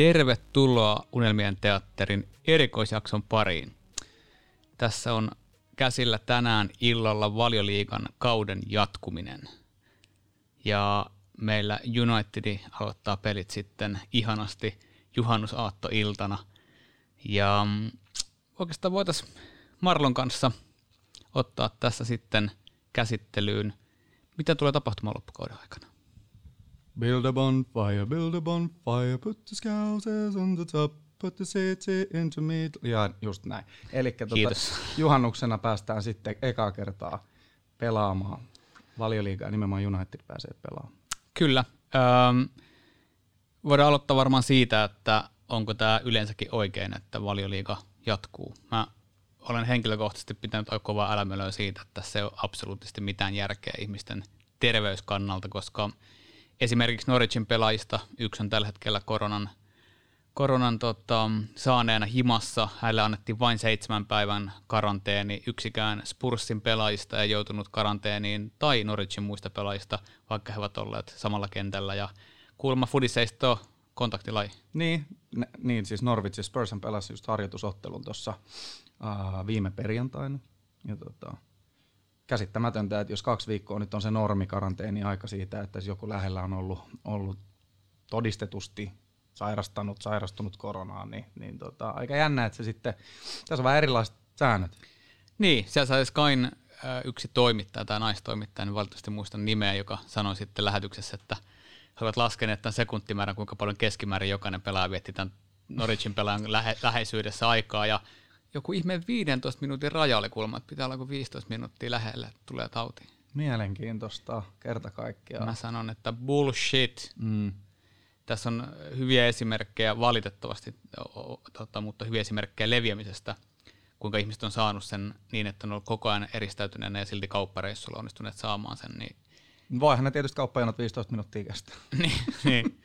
Tervetuloa Unelmien teatterin erikoisjakson pariin. Tässä on käsillä tänään illalla valioliikan kauden jatkuminen. Ja meillä United aloittaa pelit sitten ihanasti juhannusaattoiltana. Ja mm, oikeastaan voitaisiin Marlon kanssa ottaa tässä sitten käsittelyyn, mitä tulee tapahtumaan loppukauden aikana. Build a bonfire, build a bonfire, put the scousers on the top, put the city into mid... Ja just näin. Eli tuota, juhannuksena päästään sitten ekaa kertaa pelaamaan valioliigaa, nimenomaan United pääsee pelaamaan. Kyllä. Öm, voidaan aloittaa varmaan siitä, että onko tämä yleensäkin oikein, että valioliiga jatkuu. Mä olen henkilökohtaisesti pitänyt aika kovaa älämölöä siitä, että tässä ei ole absoluuttisesti mitään järkeä ihmisten terveyskannalta, koska esimerkiksi Norwichin pelaajista yksi on tällä hetkellä koronan, koronan tota, saaneena himassa. Hänelle annettiin vain seitsemän päivän karanteeni. Yksikään Spursin pelaajista ei joutunut karanteeniin tai Norwichin muista pelaajista, vaikka he ovat olleet samalla kentällä. Ja kuulemma Fudiseisto on kontaktilaji. Niin, ne, niin siis Norwich ja Spurs pelasi just harjoitusottelun tuossa uh, viime perjantaina. Ja tota, käsittämätöntä, että jos kaksi viikkoa nyt on se normi karanteeni-aika siitä, että jos joku lähellä on ollut, ollut todistetusti sairastanut, sairastunut koronaan, niin, niin tota, aika jännä, että se sitten, tässä on vähän erilaiset säännöt. Niin, siellä sai Skyn äh, yksi toimittaja tai naistoimittaja, niin valitettavasti muistan nimeä, joka sanoi sitten lähetyksessä, että he ovat laskeneet tämän sekuntimäärän, kuinka paljon keskimäärin jokainen pelaaja vietti tämän Norwichin pelaajan lähe, läheisyydessä aikaa, ja joku ihme 15 minuutin raja oli kuulemma, että pitää olla kuin 15 minuuttia lähellä, että tulee tauti. Mielenkiintoista, kerta kaikkiaan. Mä sanon, että bullshit. Mm. Tässä on hyviä esimerkkejä valitettavasti, tota, mutta hyviä esimerkkejä leviämisestä, kuinka ihmiset on saanut sen niin, että ne on ollut koko ajan eristäytyneenä ja silti kauppareissulla onnistuneet saamaan sen. Niin, Voihan ne tietysti kauppajanot 15 minuuttia kestää. niin, niin,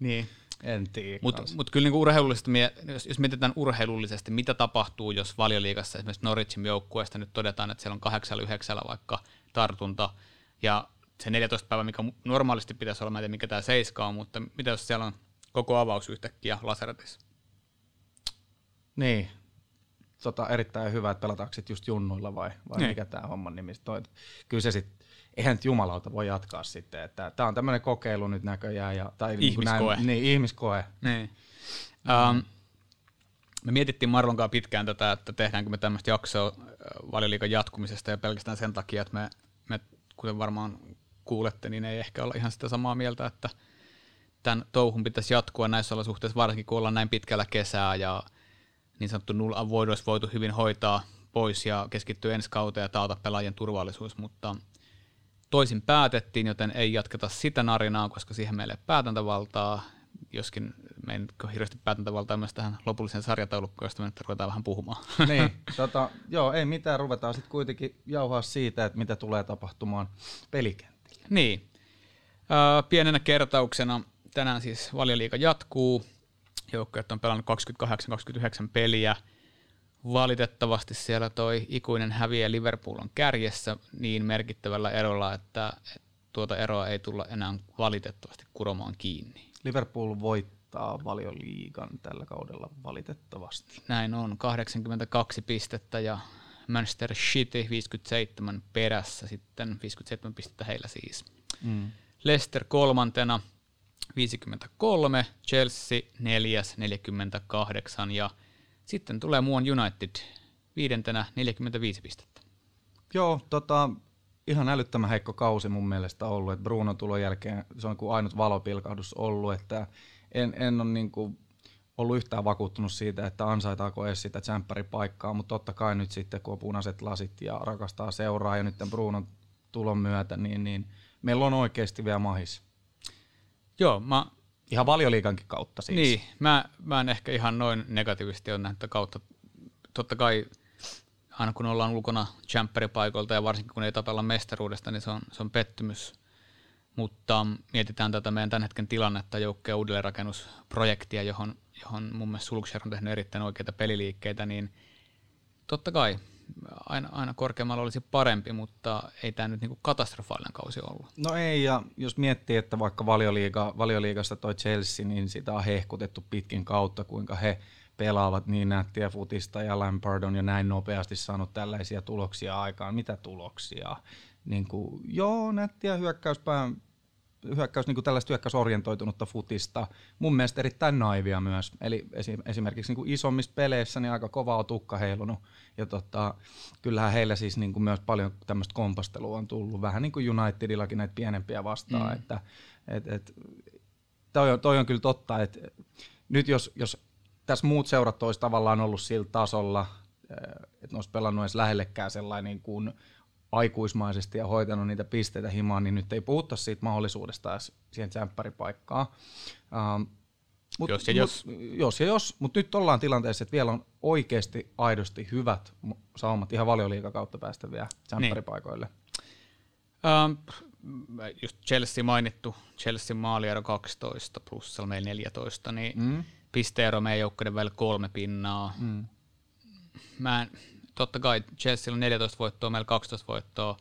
niin. En tiedä. Mutta mut kyllä niinku urheilullisesti, jos, jos mietitään urheilullisesti, mitä tapahtuu, jos valioliigassa esimerkiksi Norwichin joukkueesta nyt todetaan, että siellä on kahdeksalla yhdeksällä vaikka tartunta, ja se 14 päivää, mikä normaalisti pitäisi olla, mä en tiedä mikä tämä seiska on, mutta mitä jos siellä on koko avaus yhtäkkiä laseratissa? Niin. Tota, erittäin hyvä, että pelataanko sit just junnuilla vai, vai Niin. mikä tämä homman nimi on. Kyllä se sitten, eihän nyt jumalauta voi jatkaa sitten, että tämä on tämmöinen kokeilu nyt näköjään. Ja, tai niin kuin Ihmiskoe. Näin, niin, ihmiskoe. Niin. Um, me mietittiin Marlon kanssa pitkään tätä, että tehdäänkö me tämmöistä jaksoa äh, valioliikan jatkumisesta ja pelkästään sen takia, että me, me kuten varmaan kuulette, niin ei ehkä olla ihan sitä samaa mieltä, että tämän touhun pitäisi jatkua näissä olosuhteissa, varsinkin kun ollaan näin pitkällä kesää ja niin sanottu null avoid olisi voitu hyvin hoitaa pois ja keskittyä ensi kauteen ja taata pelaajien turvallisuus, mutta toisin päätettiin, joten ei jatketa sitä narinaa, koska siihen meille ei ole päätäntävaltaa, joskin me ei nyt ole hirveästi päätäntävaltaa myös tähän lopulliseen sarjataulukkoon, josta me nyt ruvetaan vähän puhumaan. niin, tota, joo, ei mitään, ruvetaan sitten kuitenkin jauhaa siitä, että mitä tulee tapahtumaan pelikentillä. Niin. Öö, pienenä kertauksena tänään siis valioliiga jatkuu. Joukkueet on pelannut 28-29 peliä. Valitettavasti siellä toi ikuinen häviä Liverpool on kärjessä niin merkittävällä erolla, että, tuota eroa ei tulla enää valitettavasti kuromaan kiinni. Liverpool voittaa valioliigan tällä kaudella valitettavasti. Näin on, 82 pistettä ja Manchester City 57 perässä, sitten 57 pistettä heillä siis. Mm. Leicester kolmantena 53, Chelsea neljäs 48 ja sitten tulee muun United viidentenä 45 pistettä. Joo, tota, ihan älyttömän heikko kausi mun mielestä ollut, että Bruno tulon jälkeen se on kuin ainut valopilkahdus ollut, että en, en ole niin kuin ollut yhtään vakuuttunut siitä, että ansaitaako edes sitä paikkaa, mutta totta kai nyt sitten kun on punaiset lasit ja rakastaa seuraa ja nyt tämän Brunon tulon myötä, niin, niin meillä on oikeasti vielä mahis. Joo, mä, Ihan valioliikankin kautta siis. niin, mä, mä en ehkä ihan noin negatiivisesti ole nähnyt kautta. Totta kai aina kun ollaan ulkona paikoilta ja varsinkin kun ei tapella mestaruudesta, niin se on, se on pettymys. Mutta mietitään tätä meidän tämän hetken tilannetta, joukkojen uudelleenrakennusprojektia, johon, johon mun mielestä Sulksjär on tehnyt erittäin oikeita peliliikkeitä, niin totta kai aina, aina korkeammalla olisi parempi, mutta ei tämä nyt niinku katastrofaalinen kausi ollut. No ei, ja jos miettii, että vaikka valioliiga, valioliigasta toi Chelsea, niin sitä on hehkutettu pitkin kautta, kuinka he pelaavat niin nättiä futista ja Lampard on jo näin nopeasti saanut tällaisia tuloksia aikaan. Mitä tuloksia? Niin kuin, joo, nättiä hyökkäyspään hyökkäys, niin kuin tällaista hyökkäysorientoitunutta futista. Mun mielestä erittäin naivia myös. Eli esimerkiksi niin kuin isommissa peleissä niin aika kova on tukka heilunut. Ja tota, kyllähän heillä siis niin kuin myös paljon tämmöistä kompastelua on tullut. Vähän niin kuin Unitedillakin näitä pienempiä vastaan. Mm. Että, et, et, toi, on, toi on kyllä totta, että nyt jos, jos tässä muut seurat olisi tavallaan ollut sillä tasolla, että ne olisi pelannut edes lähellekään sellainen kuin aikuismaisesti ja hoitanut niitä pisteitä himaan, niin nyt ei puhuta siitä mahdollisuudesta edes siihen tsemppäripaikkaan. Um, mut, jos ja jos. Mut, jos ja jos, mutta nyt ollaan tilanteessa, että vielä on oikeasti aidosti hyvät saumat ihan valioliiga kautta päästä vielä tsemppäripaikoille. Niin. Um, just Chelsea mainittu, Chelsea maaliero 12 plussalla meillä 14, niin mm. pisteero meidän joukkueiden välillä kolme pinnaa. Mm. Mä en, totta kai Chelsea on 14 voittoa, meillä 12 voittoa.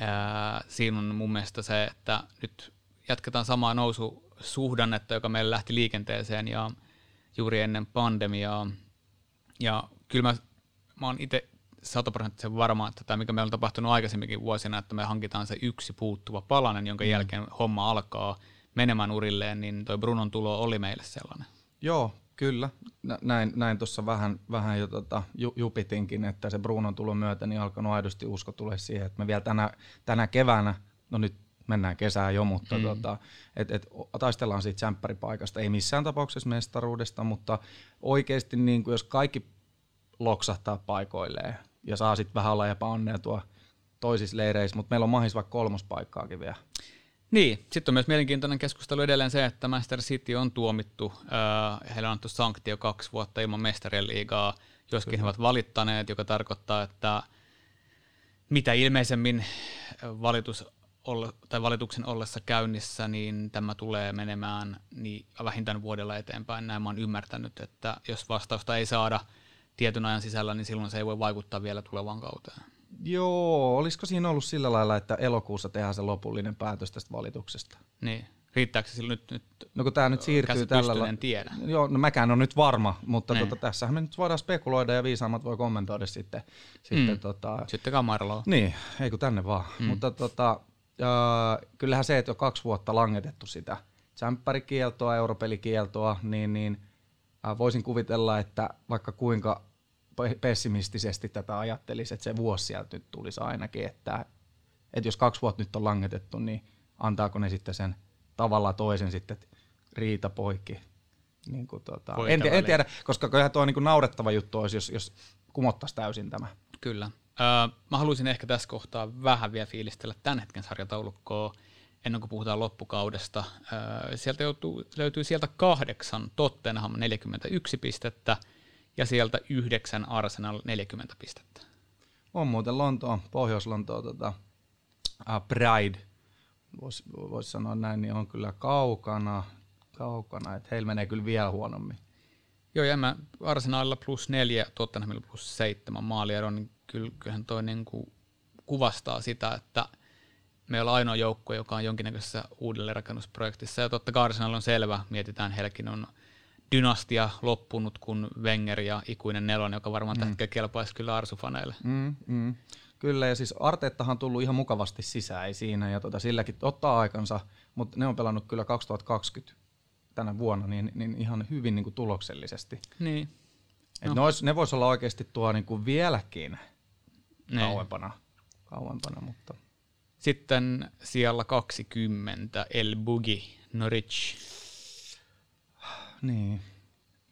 Ää, siinä on mun mielestä se, että nyt jatketaan samaa noususuhdannetta, joka meillä lähti liikenteeseen ja juuri ennen pandemiaa. Ja kyllä mä, mä oon itse sataprosenttisen varma, että tämä mikä meillä on tapahtunut aikaisemminkin vuosina, että me hankitaan se yksi puuttuva palanen, jonka mm. jälkeen homma alkaa menemään urilleen, niin toi Brunon tulo oli meille sellainen. Joo, Kyllä, näin, näin tuossa vähän, vähän jo tota, jupitinkin, että se Brunon tulon myötä niin alkanut aidosti usko tulee siihen, että me vielä tänä, tänä keväänä, no nyt mennään kesään jo, mutta mm. tota, et, et, taistellaan siitä tsemppäripaikasta, ei missään tapauksessa mestaruudesta, mutta oikeasti niin kuin jos kaikki loksahtaa paikoilleen ja saa sitten vähän olla epäonnea tuo toisissa leireissä, mutta meillä on mahis vaikka kolmospaikkaakin vielä. Niin, sitten on myös mielenkiintoinen keskustelu edelleen se, että Master City on tuomittu, äh, heillä on annettu sanktio kaksi vuotta ilman mestarien liigaa, joskin Kyllä. he ovat valittaneet, joka tarkoittaa, että mitä ilmeisemmin valitus tai valituksen ollessa käynnissä, niin tämä tulee menemään niin vähintään vuodella eteenpäin. Näin mä oon ymmärtänyt, että jos vastausta ei saada tietyn ajan sisällä, niin silloin se ei voi vaikuttaa vielä tulevaan kauteen. Joo, olisiko siinä ollut sillä lailla, että elokuussa tehdään se lopullinen päätös tästä valituksesta? Niin. Riittääkö sillä nyt, nyt No kun tämä nyt siirtyy tällä en tiedä. Joo, no mäkään on nyt varma, mutta niin. tota, tässähän me nyt voidaan spekuloida ja viisaammat voi kommentoida sitten. Sitten, mm. tota, sitten kamaraloa. Niin, ei kun tänne vaan. Mm. Mutta tota, äh, kyllähän se, että jo kaksi vuotta langetettu sitä tsemppärikieltoa, europelikieltoa, niin, niin äh, voisin kuvitella, että vaikka kuinka pessimistisesti tätä ajattelisi, että se vuosi sieltä nyt tulisi ainakin, että, että jos kaksi vuotta nyt on langetettu, niin antaako ne sitten sen tavalla toisen sitten riita poikki. Niin kuin tota, en, en, tiedä, koska kyllähän tuo niin kuin naurettava juttu olisi, jos, jos kumottaisi täysin tämä. Kyllä. Öö, mä haluaisin ehkä tässä kohtaa vähän vielä fiilistellä tämän hetken sarjataulukkoa ennen kuin puhutaan loppukaudesta. Öö, sieltä joutuu, löytyy sieltä kahdeksan Tottenham 41 pistettä, ja sieltä yhdeksän Arsenal 40 pistettä. On muuten Lontoa, Pohjois-Lontoa tota, uh, Pride, voisi vois sanoa näin, niin on kyllä kaukana, kaukana että heillä menee kyllä vielä huonommin. Joo, ja mä Arsenalilla plus neljä, Tottenhamilla plus seitsemän maaliero, niin kyllähän toi niin kuin kuvastaa sitä, että meillä on ainoa joukko, joka on jonkinnäköisessä uudelleenrakennusprojektissa, ja totta kai Arsenal on selvä, mietitään, heilläkin on dynastia loppunut kuin Wenger ja ikuinen nelonen, joka varmaan mm. kelpaisi kyllä arsufaneille. Mm, mm. Kyllä, ja siis Arteettahan on tullut ihan mukavasti sisään siinä, ja tota, silläkin ottaa aikansa, mutta ne on pelannut kyllä 2020 tänä vuonna niin, niin ihan hyvin niin kuin tuloksellisesti. Niin. Et no. ne, ne vois olla oikeasti tuo niin kuin vieläkin niin. kauempana, kauempana, mutta... Sitten siellä 20 El Bugi Norwich niin.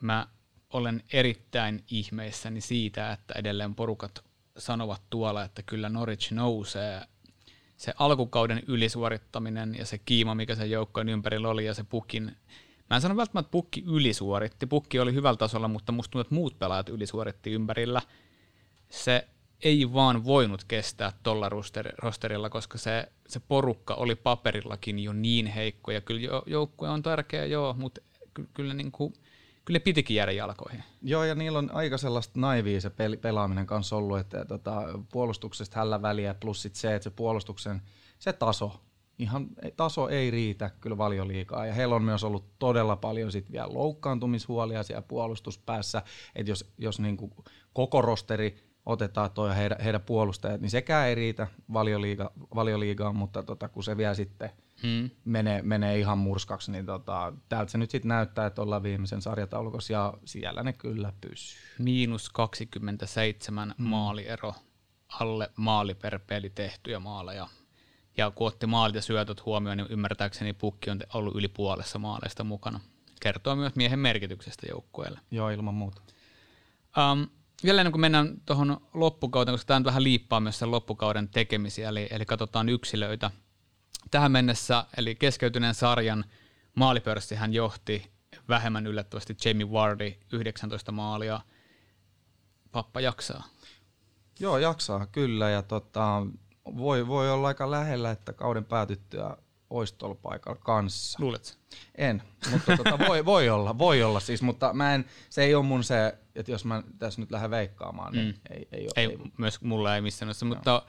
Mä olen erittäin ihmeissäni siitä, että edelleen porukat sanovat tuolla, että kyllä Norwich nousee. Se alkukauden ylisuorittaminen ja se kiima, mikä sen joukkojen ympärillä oli ja se pukin Mä en sano välttämättä, että pukki ylisuoritti. Pukki oli hyvällä tasolla, mutta musta tuntuu, että muut pelaajat ylisuoritti ympärillä. Se ei vaan voinut kestää tuolla rosterilla, koska se, se porukka oli paperillakin jo niin heikko. Ja kyllä joukkue on tärkeä, joo, mutta kyllä niin kuin, kyllä pitikin jäädä jalkoihin. Joo, ja niillä on aika sellaista naivia se peli, pelaaminen kanssa ollut, että tota, puolustuksesta hällä väliä, plus sit se, että se puolustuksen se taso, ihan taso ei riitä kyllä valioliikaa. Ja heillä on myös ollut todella paljon sit vielä loukkaantumishuolia siellä puolustuspäässä, että jos, jos niinku koko rosteri otetaan toi heidän, heidän puolustajat, niin sekään ei riitä valioliiga, valioliigaan, mutta tota, kun se vielä sitten hmm. menee, menee ihan murskaksi, niin tota, täältä se nyt sitten näyttää, että ollaan viimeisen sarjataulukossa ja siellä ne kyllä pysyy. Miinus 27 hmm. maaliero, alle maali per peli tehtyjä maaleja. Ja kun otti maalit ja syötöt huomioon, niin ymmärtääkseni pukki on ollut yli puolessa maaleista mukana. Kertoo myös miehen merkityksestä joukkueelle. Joo, ilman muuta. Um, vielä ennen kuin mennään tuohon loppukauteen, koska tämä nyt vähän liippaa myös sen loppukauden tekemisiä, eli, eli katsotaan yksilöitä. Tähän mennessä, eli keskeytyneen sarjan maalipörssi hän johti vähemmän yllättävästi Jamie Wardi 19 maalia. Pappa jaksaa. Joo, jaksaa kyllä ja tota, voi, voi olla aika lähellä, että kauden päätyttyä olisi tuolla paikalla kanssa. Luuletko? En, mutta tota, voi, voi, olla, voi olla siis, mutta mä en, se ei ole mun se, että jos mä tässä nyt lähden veikkaamaan, niin mm. ei, ei, ole, ei, ei, myös mulla ei missään no. mutta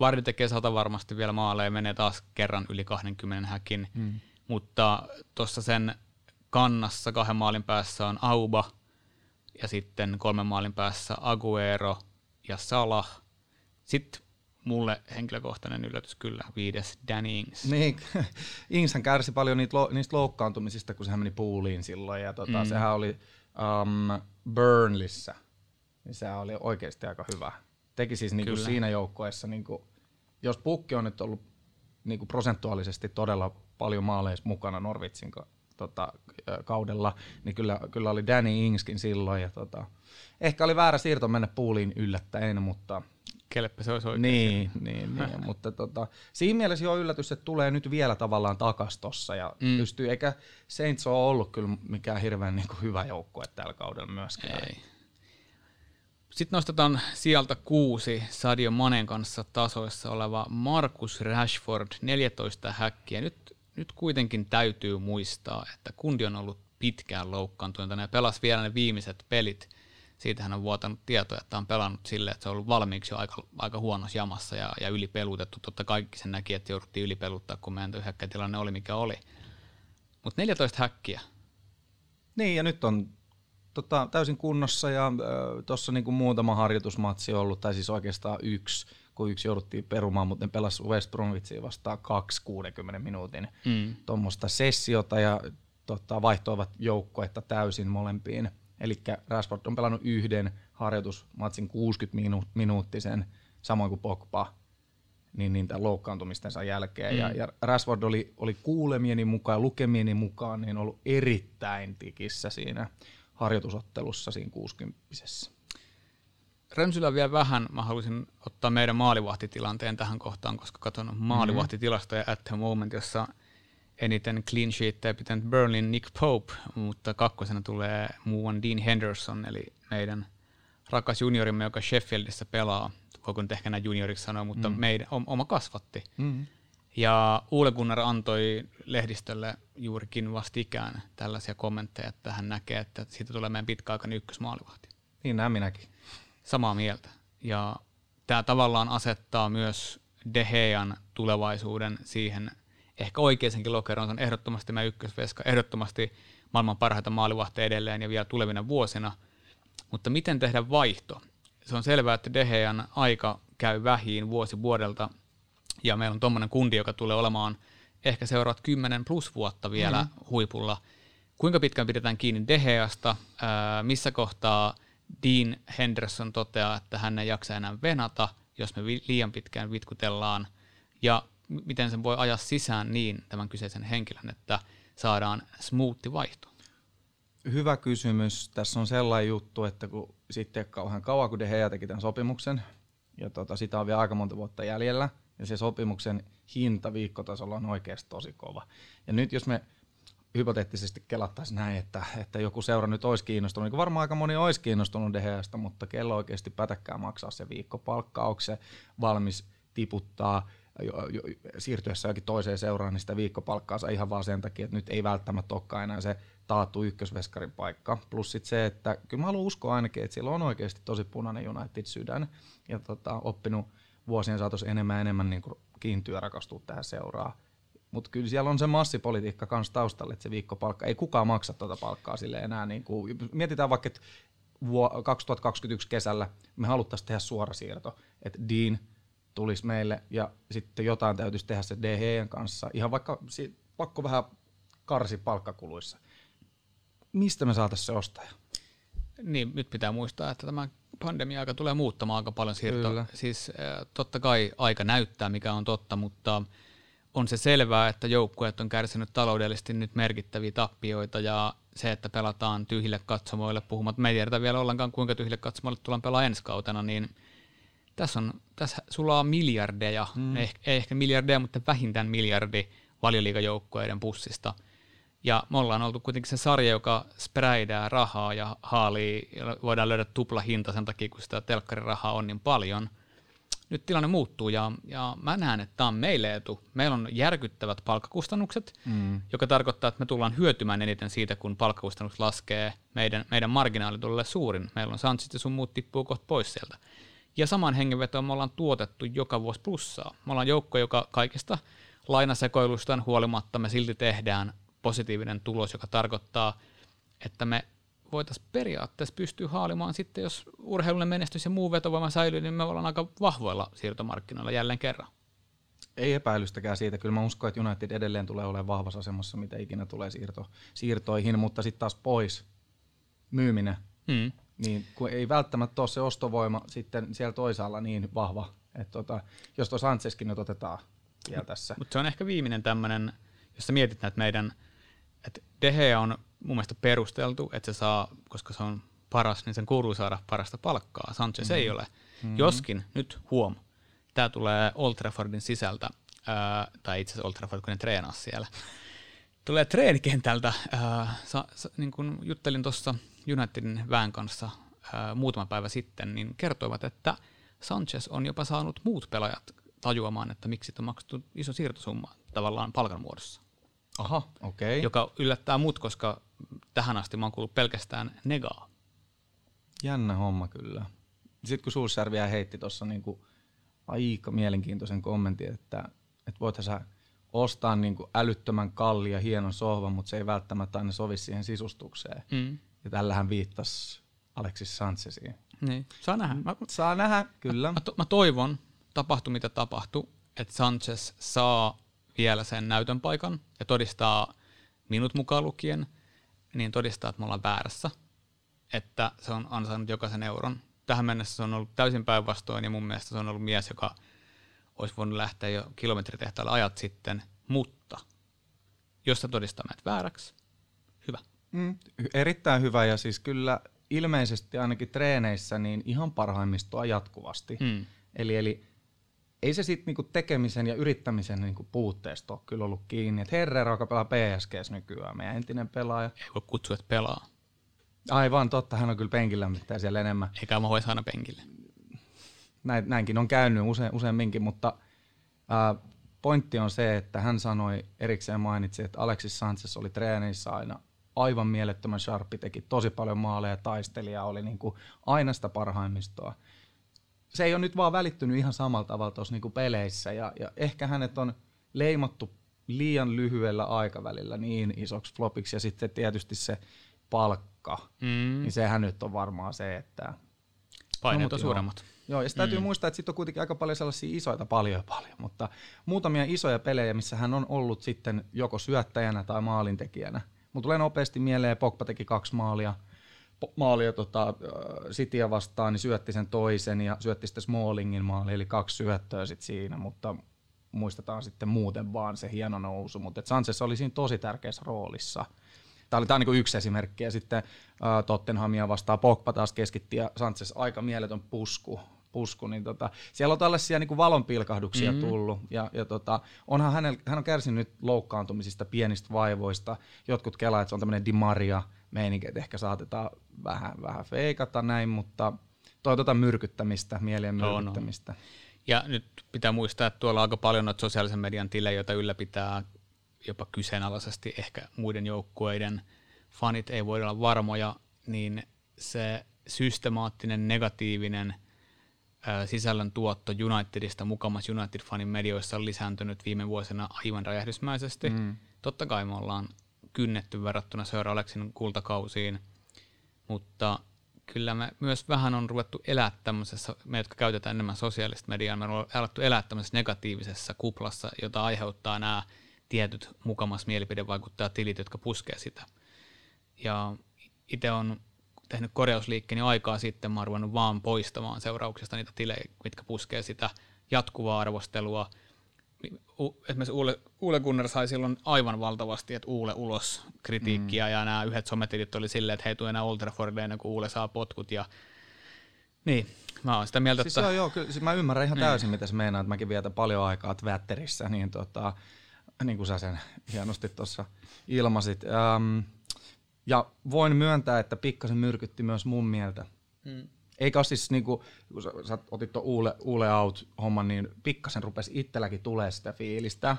Vardi tekee sata varmasti vielä maaleja, menee taas kerran yli 20 häkin, mm. mutta tuossa sen kannassa kahden maalin päässä on Auba ja sitten kolmen maalin päässä Aguero ja Salah. Sitten mulle henkilökohtainen yllätys kyllä, viides Danny Ings. Niin, Ingshän kärsi paljon niitä, niistä loukkaantumisista, kun sehän meni puuliin silloin, ja tota, mm. sehän oli um, Burnlissä, niin sehän oli oikeasti aika hyvä. Teki siis niinku siinä joukkueessa, niinku, jos pukki on nyt ollut niinku prosentuaalisesti todella paljon maaleissa mukana Norvitsin tota, kaudella, niin kyllä, kyllä oli Danny Ingskin silloin, ja tota, ehkä oli väärä siirto mennä puuliin yllättäen, mutta – Keleppä se olisi oikein. Niin, niin, niin. mutta tota, siinä mielessä jo yllätys, että tulee nyt vielä tavallaan takas tossa ja mm. pystyy, eikä Saints ole ollut kyllä mikään hirveän niin kuin hyvä joukkue tällä kaudella myöskään. Ei. Sitten nostetaan sieltä kuusi Sadio Manen kanssa tasoissa oleva Marcus Rashford, 14 häkkiä. Nyt, nyt kuitenkin täytyy muistaa, että kundi on ollut pitkään loukkaantunut ja pelasi vielä ne viimeiset pelit – siitä hän on vuotanut tietoa, että on pelannut sille, että se on ollut valmiiksi jo aika, aika huonossa jamassa ja, ja ylipelutettu. Totta kaikki sen näki, että jouduttiin ylipeluttaa, kun meidän hyökkäytilanne oli mikä oli. Mutta 14 häkkiä. Niin, ja nyt on tota, täysin kunnossa ja äh, tuossa niinku muutama harjoitusmatsi ollut, tai siis oikeastaan yksi, kun yksi jouduttiin perumaan, mutta ne pelasi West Bromwichia vastaan 2-60 minuutin mm. tuommoista sessiota ja tota, vaihtoivat joukkoetta täysin molempiin – Eli Rashford on pelannut yhden harjoitusmatsin 60 minu- minuuttisen, samoin kuin Pogba, niin, niin tämän loukkaantumistensa jälkeen. Mm. Ja, ja Rashford oli, oli kuulemieni mukaan, lukemieni mukaan, niin ollut erittäin tikissä siinä harjoitusottelussa siinä 60 Rönsylä vielä vähän, mä haluaisin ottaa meidän maalivahtitilanteen tähän kohtaan, koska katson maalivahtitilastoja mm-hmm. at the moment, jossa – eniten clean sheettejä pitänyt Berlin Nick Pope, mutta kakkosena tulee muuan Dean Henderson, eli meidän rakas juniorimme, joka Sheffieldissä pelaa. Voiko nyt ehkä näin junioriksi sanoa, mutta mm. meidän, oma kasvatti. Mm. Ja Uule Gunnar antoi lehdistölle juurikin vastikään tällaisia kommentteja, että hän näkee, että siitä tulee meidän pitkäaikainen ykkösmaalivahti. Niin näin minäkin. Samaa mieltä. Ja tämä tavallaan asettaa myös De Gean tulevaisuuden siihen – ehkä oikeisenkin lokeroon, on ehdottomasti mä ykkösveska, ehdottomasti maailman parhaita maalivahteja edelleen ja vielä tulevina vuosina. Mutta miten tehdä vaihto? Se on selvää, että Dehean aika käy vähiin vuosi vuodelta, ja meillä on tuommoinen kundi, joka tulee olemaan ehkä seuraavat 10 plus vuotta vielä mm. huipulla. Kuinka pitkään pidetään kiinni Deheasta? missä kohtaa Dean Henderson toteaa, että hän ei jaksa enää venata, jos me liian pitkään vitkutellaan, ja miten sen voi ajaa sisään niin tämän kyseisen henkilön, että saadaan smoothi vaihto? Hyvä kysymys. Tässä on sellainen juttu, että kun sitten kauhean kauan, kun De Gea teki tämän sopimuksen, ja tota, sitä on vielä aika monta vuotta jäljellä, ja se sopimuksen hinta viikkotasolla on oikeasti tosi kova. Ja nyt jos me hypoteettisesti kelattaisiin näin, että, että joku seura nyt olisi kiinnostunut, niin varmaan aika moni olisi kiinnostunut Deheasta, mutta kello oikeasti pätäkkää maksaa se viikkopalkka, onko se valmis tiputtaa jo, jo, siirtyessä jokin toiseen seuraan, niin sitä viikkopalkkaansa ihan vaan sen takia, että nyt ei välttämättä olekaan enää se taattu ykkösveskarin paikka. Plus sit se, että kyllä mä haluan uskoa ainakin, että siellä on oikeasti tosi punainen United-sydän ja tota, oppinut vuosien saatossa enemmän ja enemmän niin kiintyä rakastua tähän seuraa. Mutta kyllä siellä on se massipolitiikka kanssa taustalla, että se viikkopalkka, ei kukaan maksa tuota palkkaa sille enää. Niin kuin, mietitään vaikka, että 2021 kesällä me haluttaisiin tehdä suorasiirto, että Dean tulisi meille ja sitten jotain täytyisi tehdä se DHEn kanssa, ihan vaikka pakko vähän karsi palkkakuluissa. Mistä me saataisiin se ostaja? Niin, nyt pitää muistaa, että tämä pandemia-aika tulee muuttamaan aika paljon siirtoa. Kyllä. Siis totta kai aika näyttää, mikä on totta, mutta on se selvää, että joukkueet on kärsinyt taloudellisesti nyt merkittäviä tappioita ja se, että pelataan tyhjille katsomoille, puhumat, me ei tiedetä vielä ollenkaan kuinka tyhjille katsomoille tullaan pelaa ensi kautena, niin tässä, on, tässä sulla on miljardeja, mm. ei, ei ehkä miljardeja, mutta vähintään miljardi valioliikajoukkueiden pussista. Ja me ollaan oltu kuitenkin se sarja, joka spräidää rahaa ja haalii, ja voidaan löydä tupla hinta sen takia, kun sitä telkkarirahaa on niin paljon – nyt tilanne muuttuu ja, ja mä näen, että tämä on meille etu. Meillä on järkyttävät palkkakustannukset, mm. joka tarkoittaa, että me tullaan hyötymään eniten siitä, kun palkkakustannukset laskee, meidän, meidän marginaali tulee suurin. Meillä on Sanchez ja sun muut tippuu kohta pois sieltä. Ja saman hengenvetoon me ollaan tuotettu joka vuosi plussaa. Me ollaan joukko, joka kaikista lainasekoilustaan huolimatta me silti tehdään positiivinen tulos, joka tarkoittaa, että me voitaisiin periaatteessa pystyä haalimaan sitten, jos urheilullinen menestys ja muu vetovoima säilyy, niin me ollaan aika vahvoilla siirtomarkkinoilla jälleen kerran. Ei epäilystäkään siitä. Kyllä mä uskon, että United edelleen tulee olemaan vahvassa asemassa, mitä ikinä tulee siirto, siirtoihin, mutta sitten taas pois myyminen, hmm. niin kun ei välttämättä ole se ostovoima sitten siellä toisaalla niin vahva, että tota, jos tuo Sanchezkin nyt otetaan vielä tässä. Mutta se on ehkä viimeinen tämmöinen, jos sä mietit näitä meidän, että Dehe on mun mielestä perusteltu, että se saa, koska se on paras, niin sen kuuluu saada parasta palkkaa. Sanchez mm-hmm. ei ole. Mm-hmm. Joskin, nyt huom, tämä tulee Old Traffordin sisältä, ää, tai itse asiassa Old Trafford, kun ne treenaa siellä. Tulee treenikentältä, ää, sa, sa, niin kun juttelin tuossa Unitedin vään kanssa ää, muutama päivä sitten, niin kertoivat, että Sanchez on jopa saanut muut pelaajat tajuamaan, että miksi on maksettu iso siirtosumma tavallaan palkan muodossa. Aha, okei. Okay. Joka yllättää mut, koska tähän asti mä oon kuullut pelkästään negaa. Jännä homma kyllä. Sitten kun Sulsjärvi heitti tuossa niinku aika mielenkiintoisen kommentin, että, että voithan sä ostaa niinku älyttömän kalli ja hienon sohvan, mutta se ei välttämättä aina sovi siihen sisustukseen. Mm. Ja tällähän viittasi Alexis Sanchezin. Niin, saa nähdä. Mä, saa nähdä, kyllä. Mä, to, mä toivon, tapahtu mitä tapahtuu, että Sanchez saa vielä sen näytön paikan ja todistaa minut mukaan lukien, niin todistaa, että me ollaan väärässä, että se on ansainnut jokaisen euron. Tähän mennessä se on ollut täysin päinvastoin ja mun mielestä se on ollut mies, joka olisi voinut lähteä jo kilometritehtaalle ajat sitten, mutta jos se todistaa meidät vääräksi, hyvä. Mm, erittäin hyvä ja siis kyllä ilmeisesti ainakin treeneissä niin ihan parhaimmistoa jatkuvasti. Mm. Eli, eli ei se sitten niinku tekemisen ja yrittämisen niinku puutteesta ole kyllä ollut kiinni. Et Herrera, joka pelaa PSGs nykyään, meidän entinen pelaaja. Ei voi kutsua, että pelaa. Aivan, totta, hän on kyllä penkillä mitään siellä enemmän. Eikä mä voisi aina penkille. Näin, näinkin on käynyt use, useamminkin, mutta ää, pointti on se, että hän sanoi, erikseen mainitsi, että Alexis Sanchez oli treeneissä aina aivan mielettömän sharppi, teki tosi paljon maaleja, taistelija oli niin kuin aina sitä parhaimmistoa se ei ole nyt vaan välittynyt ihan samalla tavalla tuossa niinku peleissä ja, ja ehkä hänet on leimattu liian lyhyellä aikavälillä niin isoksi flopiksi ja sitten tietysti se palkka, mm. niin sehän nyt on varmaan se, että... Paineet no, on suuremmat. Joo, ja täytyy mm. muistaa, että sitten on kuitenkin aika paljon sellaisia isoita, paljon paljon, mutta muutamia isoja pelejä, missä hän on ollut sitten joko syöttäjänä tai maalintekijänä. Mutta tulee nopeasti mieleen, Pogba teki kaksi maalia, maalia tota, Cityä vastaan, niin syötti sen toisen ja syötti sitten Smallingin maali, eli kaksi syöttöä sitten siinä, mutta muistetaan sitten muuten vaan se hieno nousu, mutta Sanchez oli siinä tosi tärkeässä roolissa. Tämä oli, tämä niin yksi esimerkki, ja sitten äh, Tottenhamia vastaan Pogba taas keskitti, ja Sanchez aika mieletön pusku, pusku niin tota, siellä on tällaisia niin valonpilkahduksia mm-hmm. tullut, ja, ja tota, onhan hänel, hän on kärsinyt loukkaantumisista, pienistä vaivoista, jotkut kelaa, että se on tämmöinen Di Että ehkä saatetaan vähän, vähän feikata näin, mutta toivotaan myrkyttämistä, mielien myrkyttämistä. No, no. Ja nyt pitää muistaa, että tuolla on aika paljon noita sosiaalisen median tilejä, joita ylläpitää jopa kyseenalaisesti ehkä muiden joukkueiden fanit ei voi olla varmoja, niin se systemaattinen negatiivinen ää, sisällön tuotto Unitedista mukamas United-fanin medioissa on lisääntynyt viime vuosina aivan räjähdysmäisesti. Mm. Totta kai me ollaan kynnetty verrattuna Sir Alexin kultakausiin, mutta kyllä me myös vähän on ruvettu elää tämmöisessä, me jotka käytetään enemmän sosiaalista mediaa, me on alettu elää tämmöisessä negatiivisessa kuplassa, jota aiheuttaa nämä tietyt mukamas mielipidevaikuttajat tilit, jotka puskee sitä. Ja itse on tehnyt korjausliikkeen jo aikaa sitten, mä oon vaan poistamaan seurauksesta niitä tilejä, mitkä puskee sitä jatkuvaa arvostelua. Esimerkiksi Uule, Uule Gunnar sai silloin aivan valtavasti, että Uule ulos kritiikkiä, mm. ja nämä yhdet sometilit oli silleen, että hei tuu enää Old Traffordin kun Uule saa potkut, ja niin, mä oon sitä mieltä, siis että... Joo, joo, kyllä, siis mä ymmärrän ihan niin. täysin, mitä se meinaa, että mäkin vietän paljon aikaa Twitterissä, niin, tota, niin kuin sä sen hienosti tuossa ilmasit. Ähm, ja voin myöntää, että pikkasen myrkytti myös mun mieltä. Mm. Eikä siis niinku, kun sä, sä otit tuon Uule, Uule Out-homman, niin pikkasen rupesi itselläkin tulee sitä fiilistä.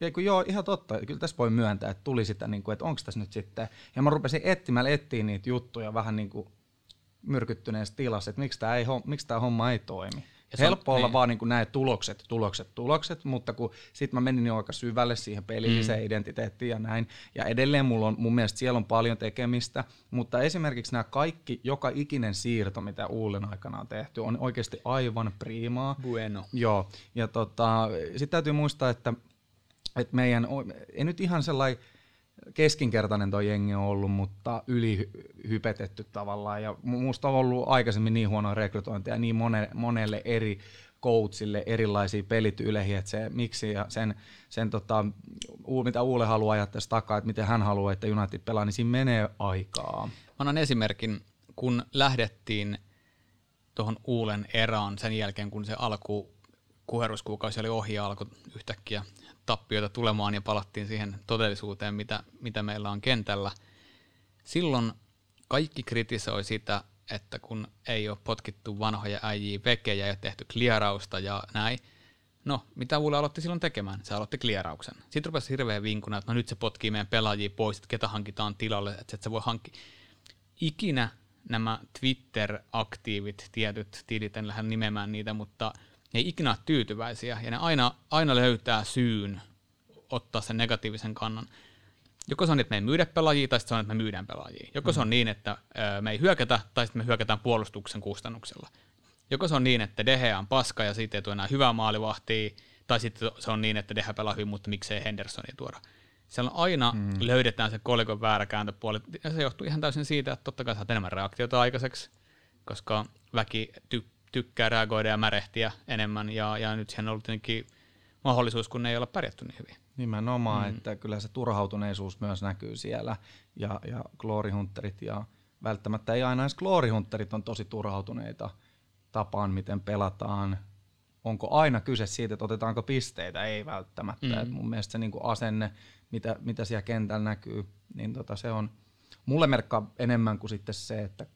Ja kun joo, ihan totta. Kyllä tässä voi myöntää, että tuli sitä, niin kuin, että onko tässä nyt sitten. Ja mä rupesin etsimällä etsiä niitä juttuja vähän niin kuin myrkyttyneessä tilassa, että ei, miksi tämä homma ei toimi. Ja Helppo olla niin. vaan niin näin tulokset, tulokset, tulokset, mutta kun sitten mä menin jo aika syvälle siihen pelilliseen mm. identiteettiin ja näin, ja edelleen mulla on, mun mielestä siellä on paljon tekemistä, mutta esimerkiksi nämä kaikki, joka ikinen siirto, mitä Uulin aikana on tehty, on oikeasti aivan priimaa. Bueno. Joo, ja tota, sitten täytyy muistaa, että, että meidän, ei nyt ihan sellainen, keskinkertainen tuo jengi on ollut, mutta ylihypetetty tavallaan. Ja minusta on ollut aikaisemmin niin huonoa rekrytointia niin monelle, monelle eri coachille erilaisia pelityylejä, että se miksi ja sen, sen tota, mitä Uule haluaa ajattaa takaa, että miten hän haluaa, että United pelaa, niin siinä menee aikaa. Mä annan esimerkin, kun lähdettiin tuohon Uulen erään sen jälkeen, kun se alku kuheruskuukausi oli ohi ja alkoi yhtäkkiä tappioita tulemaan ja palattiin siihen todellisuuteen, mitä, mitä meillä on kentällä. Silloin kaikki kritisoi sitä, että kun ei ole potkittu vanhoja äijiä vekejä ja tehty kliarausta ja näin, No, mitä Ulle aloitti silloin tekemään? Se aloitti kliarauksen. Sitten rupesi hirveän vinkuna, että no nyt se potkii meidän pelaajia pois, että ketä hankitaan tilalle, että se voi hankkia. Ikinä nämä Twitter-aktiivit, tietyt tilit, en lähde nimemään niitä, mutta – ne ei ikinä ole tyytyväisiä ja ne aina, aina löytää syyn ottaa sen negatiivisen kannan. Joko se on, että me ei myydä pelaajia, tai se on, että me myydään pelaajia. Joko mm. se on niin, että me ei hyökätä, tai sitten me hyökätään puolustuksen kustannuksella. Joko se on niin, että Dehe on paska ja siitä ei tule enää hyvää maalivahtia, tai sitten se on niin, että Dehe pelaa hyvin, mutta miksei Hendersonia tuoda. Siellä aina mm. löydetään se kolikon väärä kääntöpuoli, ja se johtuu ihan täysin siitä, että totta kai saat enemmän reaktiota aikaiseksi, koska väki tykkää tykkää reagoida ja märehtiä enemmän, ja, ja nyt siihen on ollut tietenkin mahdollisuus, kun ne ei ole pärjätty niin hyvin. Nimenomaan, mm. että kyllä se turhautuneisuus myös näkyy siellä, ja, ja gloryhunterit, ja välttämättä ei aina edes gloryhunterit on tosi turhautuneita tapaan, miten pelataan. Onko aina kyse siitä, että otetaanko pisteitä? Ei välttämättä. Mm. Et mun mielestä se niinku asenne, mitä, mitä siellä kentällä näkyy, niin tota se on mulle merkkaa enemmän kuin sitten se, että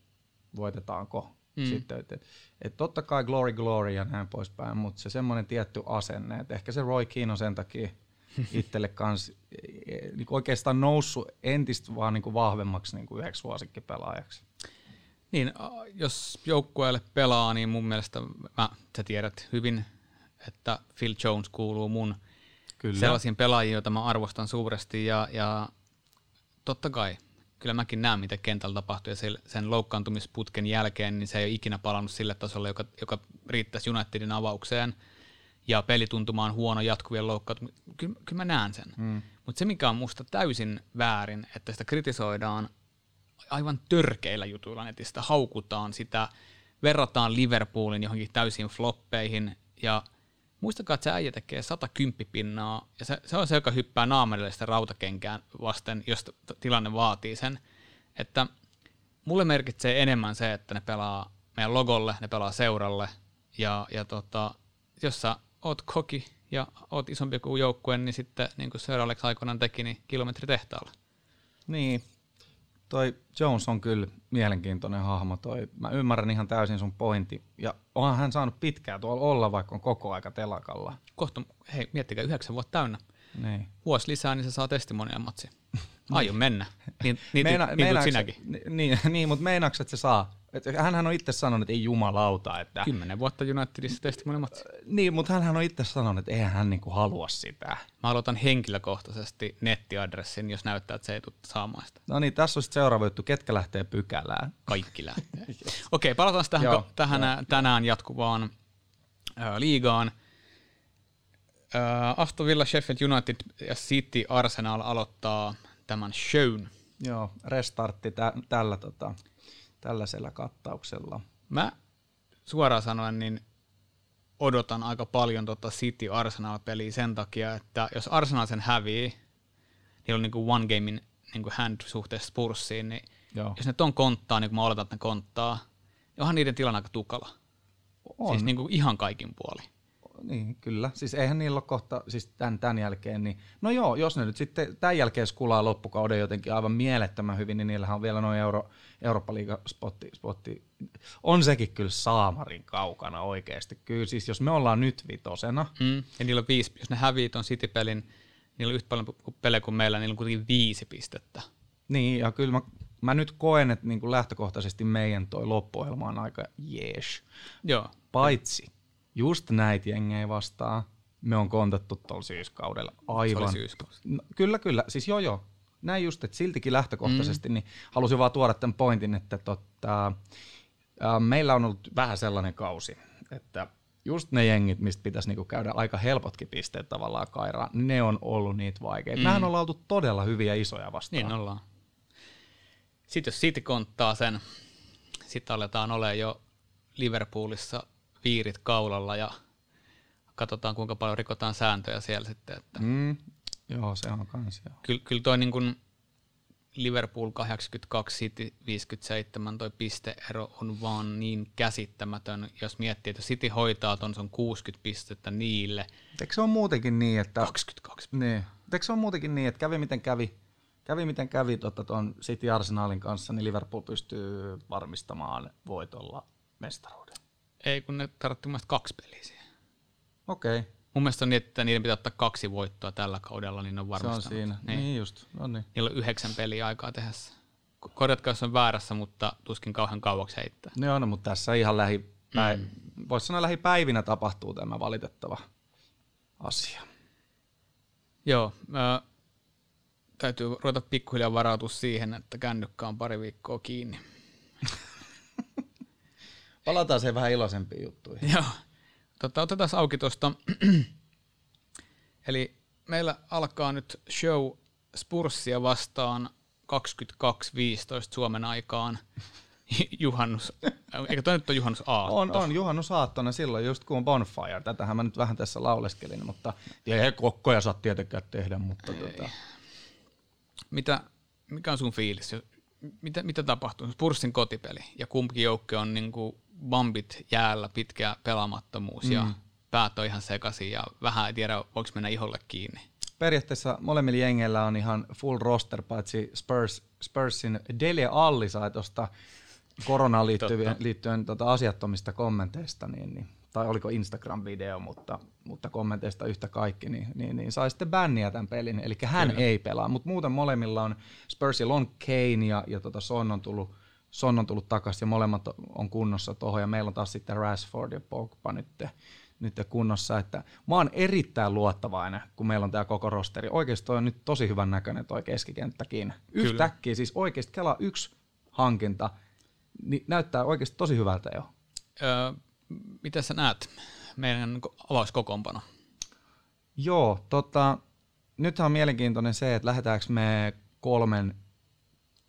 voitetaanko Mm. Sitten, että et, et totta kai glory glory ja näin poispäin, mutta se semmoinen tietty asenne, että ehkä se Roy Keane on sen takia itselle kans niin oikeastaan noussut entistä vaan niin kuin vahvemmaksi niin kuin yhdeksi suosikkipelaajaksi. Niin, jos joukkueelle pelaa, niin mun mielestä mä, sä tiedät hyvin, että Phil Jones kuuluu mun Kyllä. sellaisiin pelaajiin, joita mä arvostan suuresti ja, ja totta kai kyllä mäkin näen, mitä kentällä tapahtuu, ja sen loukkaantumisputken jälkeen niin se ei ole ikinä palannut sille tasolle, joka, joka riittäisi Unitedin avaukseen, ja pelituntuma on huono jatkuvien loukkaantumisen. Kyllä, kyllä mä näen sen. Mm. Mutta se, mikä on musta täysin väärin, että sitä kritisoidaan aivan törkeillä jutuilla netistä, haukutaan sitä, verrataan Liverpoolin johonkin täysin floppeihin, ja muistakaa, että se äijä tekee 110 pinnaa, ja se, se on se, joka hyppää naamarille sitä rautakenkään vasten, jos tilanne vaatii sen. Että mulle merkitsee enemmän se, että ne pelaa meidän logolle, ne pelaa seuralle, ja, ja tota, jos sä oot koki ja oot isompi kuin joukkue, niin sitten niin kuin Sir Alex aikoinaan teki, niin kilometri tehtaalla. Niin, toi Jones on kyllä mielenkiintoinen hahmo. Toi. Mä ymmärrän ihan täysin sun pointti. Ja onhan hän saanut pitkään tuolla olla, vaikka on koko aika telakalla. Kohta, hei, miettikää, yhdeksän vuotta täynnä. Niin. Vuosi lisää, niin se saa testimonial matsi. Aion mennä. Niin, niin, Meina, niin meinaaks, sinäkin. Niin, niin mutta meinaatko, että se saa? Et hänhän on itse sanonut, että ei jumalauta. Että... Kymmenen vuotta Unitedissa testi molemmat. Niin, mutta hän on itse sanonut, että eihän hän niinku halua sitä. Mä aloitan henkilökohtaisesti nettiadressin, jos näyttää, että se ei tule saamaan sitä. No niin, tässä on sitten seuraava juttu. Ketkä lähtee pykälään? Kaikki lähtee. yes. Okei, okay, palataan tähän, Joo, tähän jo. tänään jatkuvaan äh, liigaan. Äh, Aston Villa, Sheffield United ja City Arsenal aloittaa tämän shown. Joo, restartti tä- tällä, tota, tällaisella kattauksella. Mä suoraan sanoen niin odotan aika paljon tota City Arsenal-peliä sen takia, että jos Arsenal sen hävii, niin on niinku one gamein niinku hand suhteessa Spursiin, niin Joo. jos ne ton konttaa, niin kuin mä oletan, että ne konttaa, niin onhan niiden tilanne aika tukala. On. Siis niinku ihan kaikin puoli niin, kyllä. Siis eihän niillä ole kohta, siis tämän, tämän jälkeen, niin no joo, jos ne nyt sitten tämän jälkeen skulaa loppukauden jotenkin aivan mielettömän hyvin, niin niillähän on vielä noin Euro, Eurooppa-liiga-spotti, spotti. on sekin kyllä saamarin kaukana oikeasti. Kyllä siis jos me ollaan nyt vitosena. Mm, ja niillä on viisi, jos ne hävii tuon City-pelin, niillä on yhtä paljon pelejä kuin meillä, niillä on kuitenkin viisi pistettä. Niin, ja kyllä mä, mä nyt koen, että niin kuin lähtökohtaisesti meidän toi loppuohjelma on aika jees. Joo. Paitsi, just näitä jengejä vastaan me on kontattu tuolla syyskaudella. Aivan. Se no, kyllä, kyllä. Siis joo joo. Näin just, että siltikin lähtökohtaisesti mm. niin halusin vaan tuoda tämän pointin, että tota, ä, meillä on ollut vähän sellainen kausi, että just ne jengit, mistä pitäisi niinku käydä aika helpotkin pisteet tavallaan kairaan, ne on ollut niitä vaikeita. Mm. Mehän ollaan oltu todella hyviä isoja vastaan. Niin ollaan. Sitten jos City konttaa sen, sitten aletaan olemaan jo Liverpoolissa viirit kaulalla ja katsotaan kuinka paljon rikotaan sääntöjä siellä sitten. Että mm, joo, se on kans joo. Kyllä, kyllä toi niin kuin Liverpool 82, City 57, toi pisteero on vaan niin käsittämätön, jos miettii, että City hoitaa ton, se on 60 pistettä niille. Eikö se on muutenkin niin, että... 22. Niin. Eikö se on muutenkin niin, että kävi miten kävi, kävi miten kävi tuota, tuon City Arsenalin kanssa, niin Liverpool pystyy varmistamaan voitolla mestaruuden. Ei, kun ne tarvittiin mun kaksi peliä siihen. Okei. Okay. Mun mielestä on niin, että niiden pitää ottaa kaksi voittoa tällä kaudella, niin ne on varmistanut. Se on siinä. Niin, niin just. No niin. Niillä on yhdeksän peliä aikaa tehdä se. Korjatkaa, jos on väärässä, mutta tuskin kauhean kauaksi heittää. Ne on, mutta tässä ihan lähipäi... mm. voisi sanoa lähipäivinä tapahtuu tämä valitettava asia. Joo, äh, täytyy ruveta pikkuhiljaa varautua siihen, että kännykkä on pari viikkoa kiinni. Palataan siihen vähän iloisempiin juttuihin. Joo. Tota, otetaan auki tuosta. Eli meillä alkaa nyt show Spurssia vastaan 22.15 Suomen aikaan juhannus, eikö toi nyt ole juhannus aatto? On, on juhannus aattona silloin just kun on bonfire. Tätähän mä nyt vähän tässä lauleskelin, mutta ei kokkoja saa tietenkään tehdä, mutta tota. Mitä, mikä on sun fiilis? Mitä, mitä tapahtuu? Spurssin kotipeli ja kumpikin joukko on niinku bambit jäällä, pitkä pelaamattomuus mm. ja päät on ihan sekaisin ja vähän ei tiedä, voiko mennä iholle kiinni. Periaatteessa molemmilla jengeillä on ihan full roster, paitsi Spurs, Spursin Delia Alli sai tuosta koronaan liittyen, liittyen tota asiattomista kommenteista, niin, niin, tai oliko Instagram-video, mutta, mutta kommenteista yhtä kaikki, niin, niin, niin sai sitten bänniä tämän pelin, eli hän Kyllä. ei pelaa, mutta muuten molemmilla on, Spursilla on Kane ja, ja tota Son on tullut Son on tullut takaisin ja molemmat on kunnossa tuohon ja meillä on taas sitten Rashford ja Pogba nyt, nyt kunnossa. Että mä oon erittäin luottavainen, kun meillä on tämä koko rosteri. Oikeasti toi on nyt tosi hyvän näköinen toi keskikenttäkin. Yhtäkkiä siis oikeasti kelaa yksi hankinta, niin näyttää oikeasti tosi hyvältä jo. Öö, mitä sä näet meidän avauskokoonpano? Joo, tota, nythän on mielenkiintoinen se, että lähdetäänkö me kolmen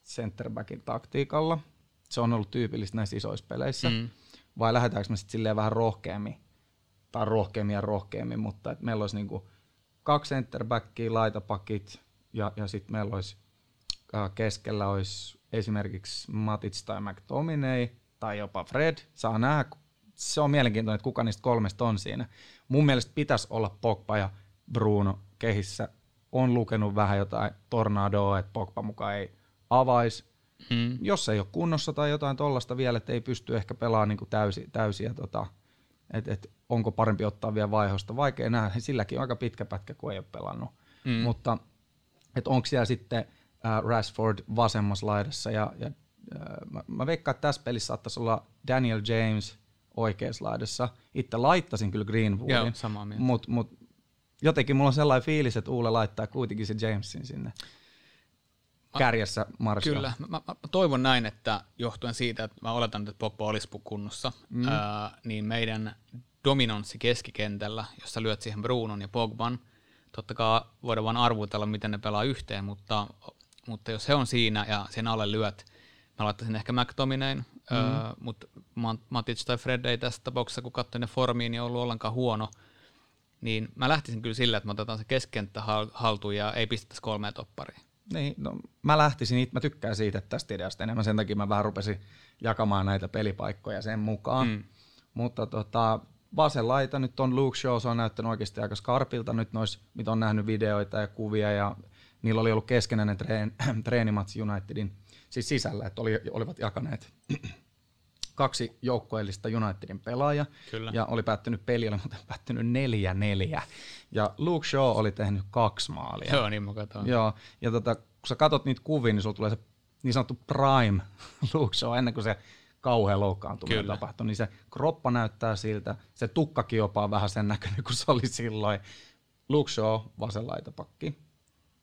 centerbackin taktiikalla – se on ollut tyypillistä näissä isoissa peleissä, mm. vai lähdetäänkö me sitten silleen vähän rohkeammin, tai rohkeammin ja rohkeammin, mutta että meillä olisi niinku kaksi centerbackia, laitapakit, ja, ja sitten meillä olisi äh, keskellä olisi esimerkiksi Matic tai McTominay, tai jopa Fred, saa nähdä, se on mielenkiintoinen, että kuka niistä kolmesta on siinä. Mun mielestä pitäisi olla Pogba ja Bruno kehissä. On lukenut vähän jotain tornadoa, että Pogba mukaan ei avaisi, Mm. Jos ei ole kunnossa tai jotain tollasta vielä, että ei pysty ehkä pelaamaan niin täysi, täysiä, tota, että et, onko parempi ottaa vielä vaihosta. Vaikea nähdä, silläkin on aika pitkä pätkä, kun ei ole pelannut. Mm. Mutta että onko siellä sitten äh, Rashford vasemmassa laidassa ja, ja äh, mä, mä veikkaan, että tässä pelissä saattaisi olla Daniel James oikeassa laidassa. Itse laittasin kyllä Greenwoodin, mutta mut, jotenkin mulla on sellainen fiilis, että Uule laittaa kuitenkin se Jamesin sinne kärjessä Martial. Kyllä, mä, mä, mä toivon näin, että johtuen siitä, että mä oletan, että Pogba olisi kunnossa, mm. ää, niin meidän dominanssi keskikentällä, jossa lyöt siihen Brunon ja Pogban, totta kai voidaan vain arvutella, miten ne pelaa yhteen, mutta, mutta jos he on siinä ja sen alle lyöt, mä laittaisin ehkä McTominayn, mm. öö, mutta Matic tai Fred ei tässä tapauksessa, kun katsoin ne formiin, niin ollut ollenkaan huono, niin mä lähtisin kyllä sillä, että me otetaan se keskenttä haltuun ja ei pistettäisi kolmea toppariin. Niin, no, mä lähtisin, mä tykkään siitä tästä ideasta enemmän, sen takia mä vähän rupesin jakamaan näitä pelipaikkoja sen mukaan. Mm. Mutta tota, vasen laita nyt on Luke Shaw, se on näyttänyt oikeasti aika skarpilta nyt nois, mitä on nähnyt videoita ja kuvia ja niillä oli ollut keskenäinen treen, treenimatsi Unitedin siis sisällä, että oli, olivat jakaneet kaksi joukkoellista Unitedin pelaaja Kyllä. ja oli päättynyt peli, oli muuten päättynyt neljä neljä ja Luke Shaw oli tehnyt kaksi maalia. Joo, niin mä katsoin. Joo, ja tota, kun sä katot niitä kuvia, niin sulla tulee se niin sanottu prime Luke Shaw ennen kuin se kauhean loukkaantuminen tapahtui, niin se kroppa näyttää siltä, se tukkakin jopa on vähän sen näköinen kuin se oli silloin. Luke Shaw, vasen laitapakki.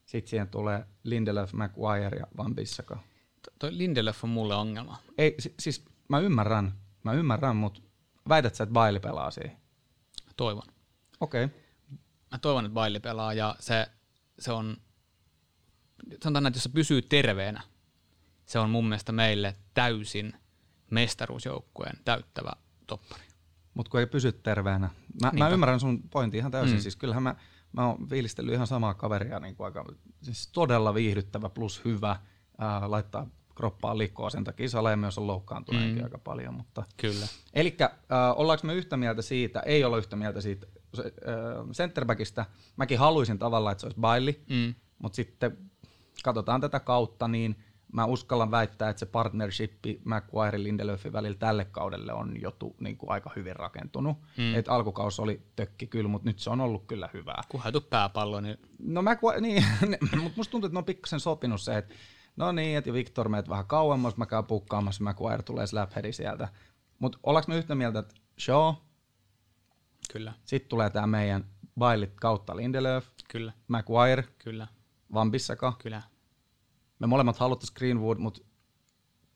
Sitten siihen tulee Lindelöf, Maguire ja Van Bissaka. Toi Lindelöf on mulle ongelma. Ei, siis mä ymmärrän, mä ymmärrän, mutta väität sä, että Bailey pelaa siihen? Toivon. Okei. Okay. Mä toivon, että Bailey pelaa ja se, se on, sanotaan, että jos se pysyy terveenä, se on mun mielestä meille täysin mestaruusjoukkueen täyttävä toppari. Mutta kun ei pysy terveenä. Mä, mä ymmärrän sun pointin ihan täysin. Mm. Siis kyllähän mä, mä oon fiilistellyt ihan samaa kaveria, niin kuin aika, siis todella viihdyttävä plus hyvä, ää, laittaa kroppaa likoa, sen takia Sale myös on loukkaantuneenkin mm. aika paljon. Mutta. Kyllä. Eli äh, ollaanko me yhtä mieltä siitä, ei olla yhtä mieltä siitä äh, centerbackista, mäkin haluaisin tavallaan, että se olisi Bailey, mm. mutta sitten katsotaan tätä kautta, niin – mä uskallan väittää, että se partnershipi McQuire Lindelöfin välillä tälle kaudelle on jo tu, niin kuin aika hyvin rakentunut. Mm. Et alkukaus oli tökki kyllä, mutta nyt se on ollut kyllä hyvää. Kun haitu pääpallo, niin... No McQuire, niin, mutta musta tuntuu, että ne on pikkasen sopinut se, että no niin, että Victor meet vähän kauemmas, mä käyn pukkaamassa, McQuire tulee slapheadi sieltä. Mutta ollaanko me yhtä mieltä, että Shaw, Kyllä. Sitten tulee tämä meidän Bailit kautta Lindelöf, Kyllä. McGuire, Kyllä. Van Bissaka, Kyllä me molemmat haluttaisiin Greenwood, mutta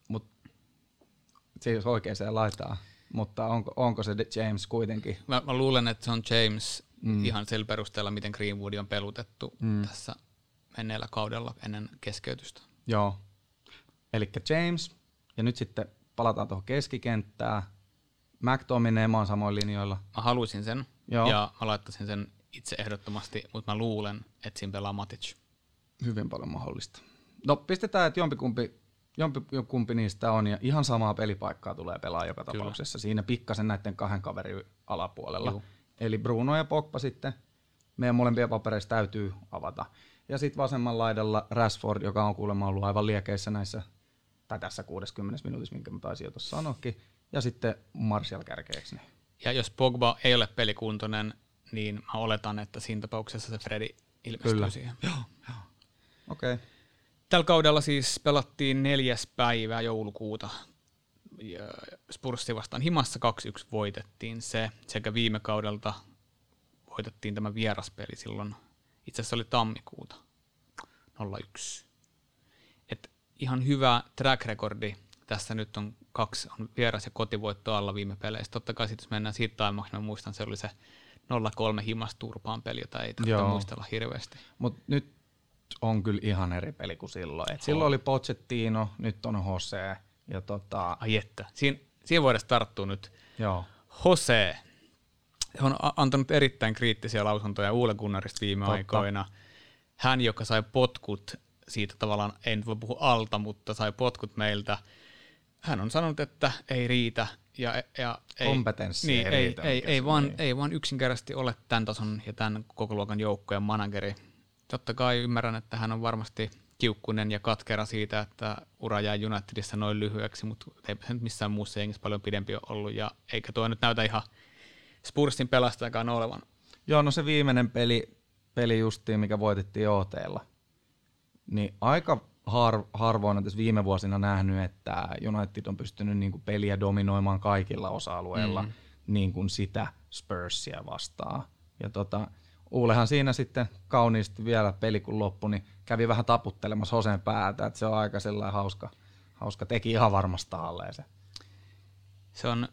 mut, se ei oikein se laittaa. Mutta onko, onko se James kuitenkin? Mä, mä luulen, että se on James mm. ihan sillä perusteella, miten Greenwood on pelutettu mm. tässä menneellä kaudella ennen keskeytystä. Joo. Eli James, ja nyt sitten palataan tuohon keskikenttään. McTominay, mä oon samoin linjoilla. Mä haluaisin sen, Joo. ja mä laittaisin sen itse ehdottomasti, mutta mä luulen, että siinä pelaa Matic. Hyvin paljon mahdollista. No pistetään, että jompikumpi, jompikumpi niistä on ja ihan samaa pelipaikkaa tulee pelaa joka Kyllä. tapauksessa. Siinä pikkasen näiden kahden kaverin alapuolella. Juh. Eli Bruno ja Pogba sitten meidän molempien papereissa täytyy avata. Ja sitten vasemman laidalla Rashford, joka on kuulemma ollut aivan liekeissä näissä, tai tässä 60 minuutissa, minkä mä taisin jo tuossa sanoakin. Ja sitten Martial kärkeeksi. Ja jos Pogba ei ole pelikuntoinen, niin mä oletan, että siinä tapauksessa se Fredi ilmestyy Kyllä. siihen. Joo, joo. Okei. Okay. Tällä kaudella siis pelattiin neljäs päivä joulukuuta. Spurssi vastaan himassa 2-1 voitettiin se, sekä viime kaudelta voitettiin tämä vieraspeli silloin, itse asiassa oli tammikuuta 01. Et ihan hyvä track recordi. Tässä nyt on kaksi on vieras- ja kotivoitto alla viime peleissä. Totta kai sitten jos mennään siitä taimaksi, mä muistan, se oli se 0-3 himas turpaan peli, jota ei tarvitse muistella hirveästi. Mutta nyt on kyllä ihan eri peli kuin silloin. Et silloin oli Pochettino, nyt on Jose. Ja tota... Ai että, Siin, siihen voidaan tarttua nyt. Joo. Jose on antanut erittäin kriittisiä lausuntoja Uule Gunnarista viime Totta. aikoina. Hän, joka sai potkut siitä tavallaan, en voi puhua alta, mutta sai potkut meiltä. Hän on sanonut, että ei riitä. Ja, ja ei, Kompetenssi niin, ei, riitä, ei, ei, vaan, ei vaan yksinkertaisesti ole tämän tason ja tämän koko luokan joukkojen manageri totta kai ymmärrän, että hän on varmasti kiukkunen ja katkera siitä, että ura jäi Unitedissa noin lyhyeksi, mutta ei se nyt missään muussa jengissä paljon pidempi ole ollut, ja eikä tuo nyt näytä ihan Spursin pelastajakaan olevan. Joo, no se viimeinen peli, peli justiin, mikä voitettiin OTlla, niin aika har, harvoin on tässä viime vuosina nähnyt, että United on pystynyt niin kuin peliä dominoimaan kaikilla osa-alueilla mm. niin kuin sitä Spursia vastaan. Ja tota, Uulehan siinä sitten kauniisti vielä peli kun loppui, niin kävi vähän taputtelemassa Hoseen päätä, että se on aika sellainen hauska, hauska teki ihan varmasta alleen se. Se on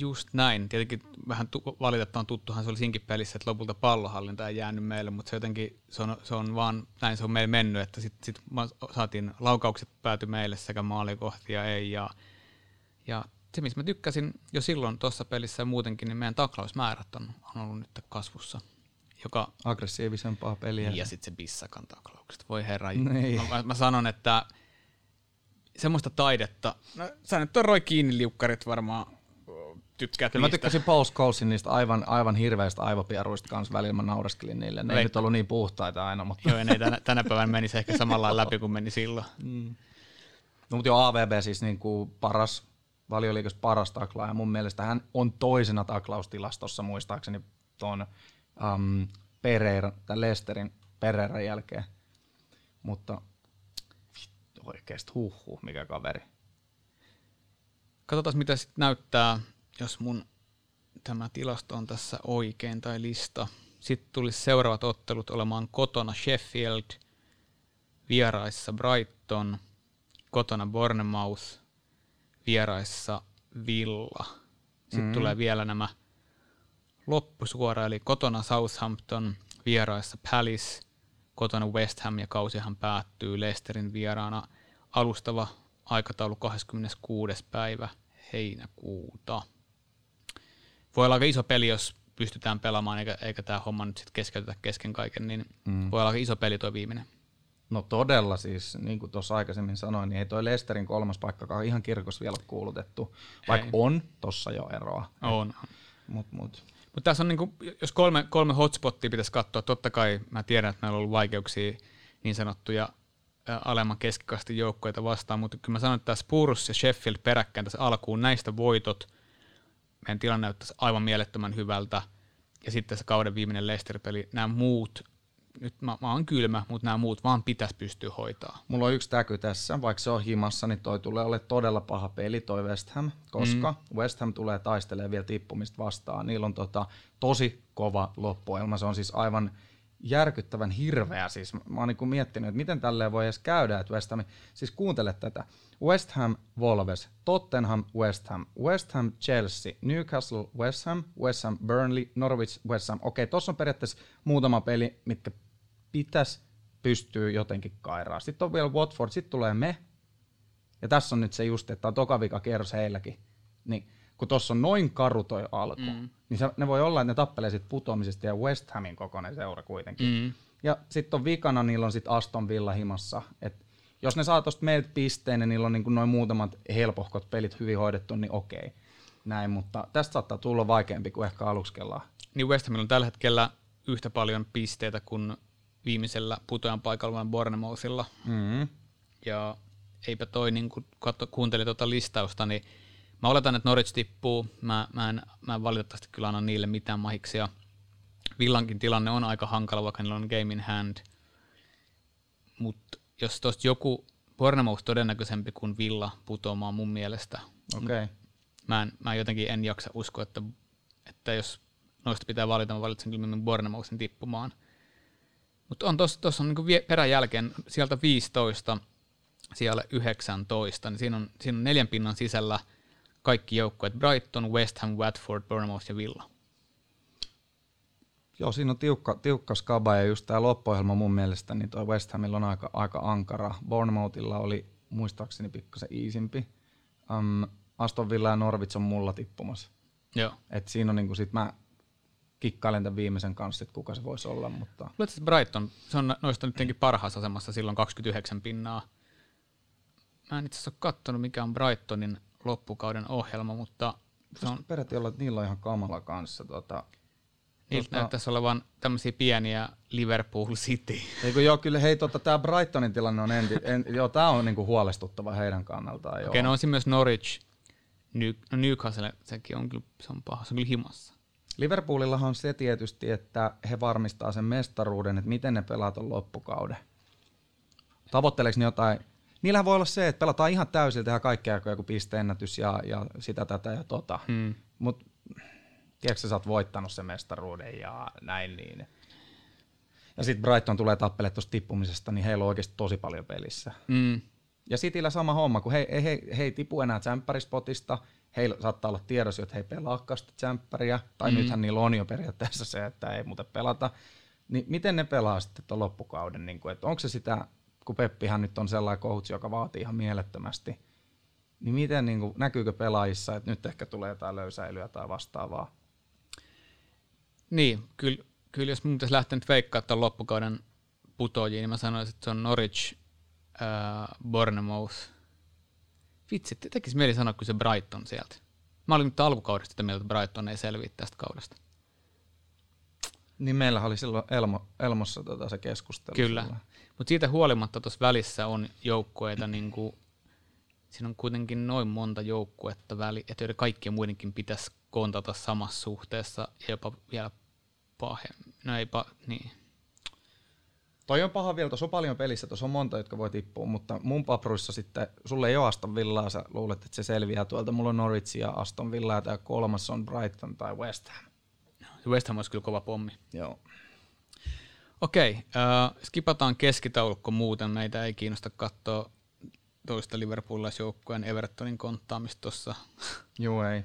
just näin. Tietenkin vähän tu- valitettavan tuttuhan se oli siinkin pelissä, että lopulta pallohallinta ei jäänyt meille, mutta se jotenkin, se on, se on vaan, näin se on meillä mennyt, että sitten sit saatiin laukaukset pääty meille sekä maalikohtia ei ja, ja se, missä mä tykkäsin jo silloin tuossa pelissä ja muutenkin, niin meidän taklausmäärät on, on ollut nyt kasvussa. Joka, Aggressiivisempaa peliä. Ja sitten se bissakan taklaukset. Voi herra. Niin. Mä, mä, sanon, että semmoista taidetta, no sä nyt on roi kiinni liukkarit varmaan tykkäät Kyllä mä tykkäsin Paul Scholesin niistä aivan, aivan hirveistä aivopieruista kanssa välillä, mä naureskelin niille. Ne ei nyt ollut niin puhtaita aina. Mutta... Joo, ne tänä, tänä päivänä menisi ehkä samalla läpi kuin meni silloin. Mm. No, mutta jo AVB siis niin kuin paras, valioliikas paras taklaaja. Mun mielestä hän on toisena taklaustilastossa muistaakseni tuon um, Pereira, tämän Lesterin Pereiran jälkeen. Mutta oikeasti huhhuh, mikä kaveri. Katsotaan, mitä sitten näyttää jos mun tämä tilasto on tässä oikein tai lista. Sitten tulisi seuraavat ottelut olemaan kotona Sheffield, vieraissa Brighton, kotona Bournemouth, vieraissa Villa. Sitten mm. tulee vielä nämä loppusuora, eli kotona Southampton, vieraissa Palace, kotona West Ham ja kausihan päättyy Leicesterin vieraana alustava aikataulu 26. päivä heinäkuuta voi olla aika iso peli, jos pystytään pelaamaan, eikä, eikä tämä homma nyt sitten keskeytetä kesken kaiken, niin mm. voi olla aika iso peli tuo viimeinen. No todella siis, niin kuin tuossa aikaisemmin sanoin, niin ei toi Lesterin kolmas paikka ihan kirkos vielä kuulutettu, vaikka ei. on tossa jo eroa. On. Mutta mut. Mut tässä on, niinku, jos kolme, kolme hotspottia pitäisi katsoa, totta kai mä tiedän, että meillä on ollut vaikeuksia niin sanottuja alemman keskikastin joukkoita vastaan, mutta kyllä mä sanon, että tässä Spurs ja Sheffield peräkkäin tässä alkuun näistä voitot – meidän tilanne näyttäisi aivan mielettömän hyvältä. Ja sitten se kauden viimeinen Leicester-peli, nämä muut, nyt mä, mä oon kylmä, mutta nämä muut vaan pitäisi pystyä hoitaa. Mulla on yksi täky tässä, vaikka se on himassa, niin toi tulee olemaan todella paha peli, toi West Ham, koska mm. West Ham tulee taistelemaan vielä tippumista vastaan. Niillä on tota, tosi kova loppuelma, se on siis aivan järkyttävän hirveä. Siis mä oon niin miettinyt, että miten tälleen voi edes käydä, että West Ham, siis kuuntele tätä. West Ham, Wolves, Tottenham, West Ham, West Ham, Chelsea, Newcastle, West Ham, West Ham, Burnley, Norwich, West Ham. Okei, tuossa on periaatteessa muutama peli, mitkä pitäisi pystyä jotenkin kairaa. Sitten on vielä Watford, sitten tulee me. Ja tässä on nyt se just, että on toka vika kierros heilläkin. Niin kun tuossa on noin karu toi alku, mm. niin se, ne voi olla, että ne tappelee sit putoamisesta ja West Hamin kokoinen seura kuitenkin. Mm. Ja sitten on vikana, niillä on sitten Aston Villa himassa. Et jos ne saa tuosta meiltä pisteen ja niillä on niin noin muutamat helpohkot pelit hyvin hoidettu, niin okei. Näin, mutta tästä saattaa tulla vaikeampi kuin ehkä aluksi kellaan. Niin West Hamilla on tällä hetkellä yhtä paljon pisteitä kuin viimeisellä putojan paikalla vain Bournemouthilla. Mm-hmm. Ja eipä toi, niin kun katso, kuuntelin tuota listausta, niin Mä oletan, että Norwich tippuu. Mä, mä, en, mä en valitettavasti kyllä anna niille mitään mahiksia. Villankin tilanne on aika hankala, vaikka niillä on game in hand. Mutta jos tuosta joku Bournemouth todennäköisempi kuin Villa putoamaan mun mielestä. Okay. Mä, en, mä jotenkin en jaksa uskoa, että, että jos noista pitää valita, mä valitsen kyllä Bournemouthin tippumaan. Mutta on tuossa on niinku peräjälkeen sieltä 15 siellä 19, niin siinä on, siinä on neljän pinnan sisällä – kaikki joukkueet, Brighton, West Ham, Watford, Bournemouth ja Villa. Joo, siinä on tiukka, tiukka skaba ja just tämä loppuohjelma mun mielestä, niin toi West Hamilla on aika, aika ankara. Bournemouthilla oli muistaakseni pikkasen iisimpi. Um, Aston Villa ja Norwich on mulla tippumassa. Joo. Et siinä on niinku sit mä kikkailen tämän viimeisen kanssa, että kuka se voisi olla. Mutta... Luuletko, Brighton, se on noista nyt parhaassa asemassa silloin 29 pinnaa. Mä en itse asiassa ole katsonut, mikä on Brightonin loppukauden ohjelma, mutta se on... Peräti olla, että niillä on ihan kamala kanssa. Tota, Niiltä tuosta... näyttäisi olevan tämmöisiä pieniä Liverpool City. Eikö joo, kyllä hei, tota, tämä Brightonin tilanne on, enti, en, joo, tämä on niinku huolestuttava heidän kannaltaan. Okei, okay, no on siinä myös Norwich, New, no Newcastle, sekin on kyllä, se on paha, se on kyllä himassa. Liverpoolillahan on se tietysti, että he varmistaa sen mestaruuden, että miten ne pelaat on loppukauden. tavoitteleeko ne jotain, niillähän voi olla se, että pelataan ihan täysin, tehdään kaikkea joku pisteennätys ja, ja sitä tätä ja tota, Hmm. mutta tiedätkö sä oot voittanut sen mestaruuden ja näin niin. Ja sitten Brighton tulee tappelemaan tuosta tippumisesta, niin heillä on oikeasti tosi paljon pelissä. Mm. Ja Cityllä sama homma, kun he, he, he, he ei tipu enää tsemppärispotista, heillä saattaa olla tiedossa, että he ei pelaakaan sitä tsemppäriä, tai mm. nythän niillä on jo periaatteessa se, että ei muuten pelata. Niin miten ne pelaa sitten tuon loppukauden? Niin kuin, että onko se sitä, kun Peppihän nyt on sellainen coach, joka vaatii ihan mielettömästi, niin miten niin kuin, näkyykö pelaajissa, että nyt ehkä tulee jotain löysäilyä tai vastaavaa? Niin, kyllä, kyllä jos mun pitäisi lähteä nyt veikkaa tämän loppukauden putojiin, niin mä sanoisin, että se on Norwich, äh, Bournemouth. Vitsi, te- tekisi mieli sanoa, kun se Brighton sieltä. Mä olin nyt alkukaudesta sitä mieltä, että Brighton ei selviä tästä kaudesta. Niin meillä oli silloin Elmo, Elmossa tota se keskustelu. Kyllä. silloin. Mutta siitä huolimatta tuossa välissä on joukkueita, niin kuin, siinä on kuitenkin noin monta joukkuetta väli, että joiden kaikkien muidenkin pitäisi kontata samassa suhteessa ja jopa vielä pahemmin. No ei pa, niin. Toi on paha vielä, tuossa on paljon pelissä, tuossa on monta, jotka voi tippua, mutta mun papruissa sitten, sulle ei ole Aston Villaa, sä luulet, että se selviää tuolta. Mulla on Norwich ja Aston Villa ja kolmas on Brighton tai West Ham. Se West Ham olisi kyllä kova pommi. Joo. Okei, äh, skipataan keskitaulukko muuten. Meitä ei kiinnosta katsoa toista Liverpoolilaisjoukkueen Evertonin konttaamista tuossa. Joo ei.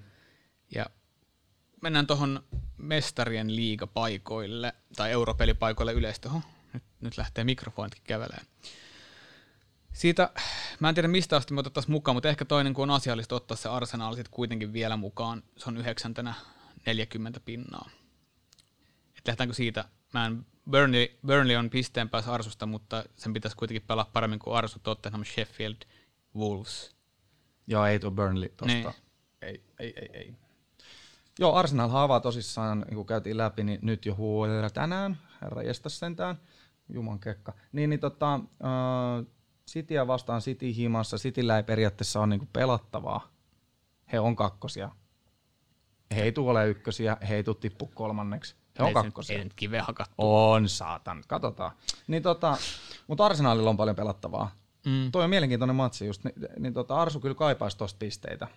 Ja mennään tuohon mestarien liigapaikoille, tai europelipaikoille yleisesti. Oho, nyt, nyt lähtee mikrofonitkin kävelemään. Siitä, mä en tiedä mistä asti me otettaisiin mukaan, mutta ehkä toinen kun on asiallista ottaa se Arsenal sitten kuitenkin vielä mukaan. Se on yhdeksäntenä 40 pinnaa. Et lähdetäänkö siitä? Mä en, Burnley, Burnley on pisteen päässä Arsusta, mutta sen pitäisi kuitenkin pelaa paremmin kuin Arsu, Tottenham, Sheffield, Wolves. Joo, ei tuo Burnley tosta. Niin. Ei, ei, ei, ei. Joo, Arsenal avaa tosissaan, niin kuin käytiin läpi, niin nyt jo huolella tänään, herra jestas sentään, juman kekka. Niin, niin tota, äh, Cityä vastaan City himassa, Cityllä ei periaatteessa ole niin pelattavaa. He on kakkosia. He ei tule ykkösiä, he ei tule tippu kolmanneksi. On se nyt- kakkosia. Ei nyt kiveä hakattu. On, saatan. Katsotaan. Niin tota, mutta Arsenalilla on paljon pelattavaa. Mm. Toi on mielenkiintoinen matsi just, niin, niin tota Arsu kyllä kaipaisi tosta pisteitä.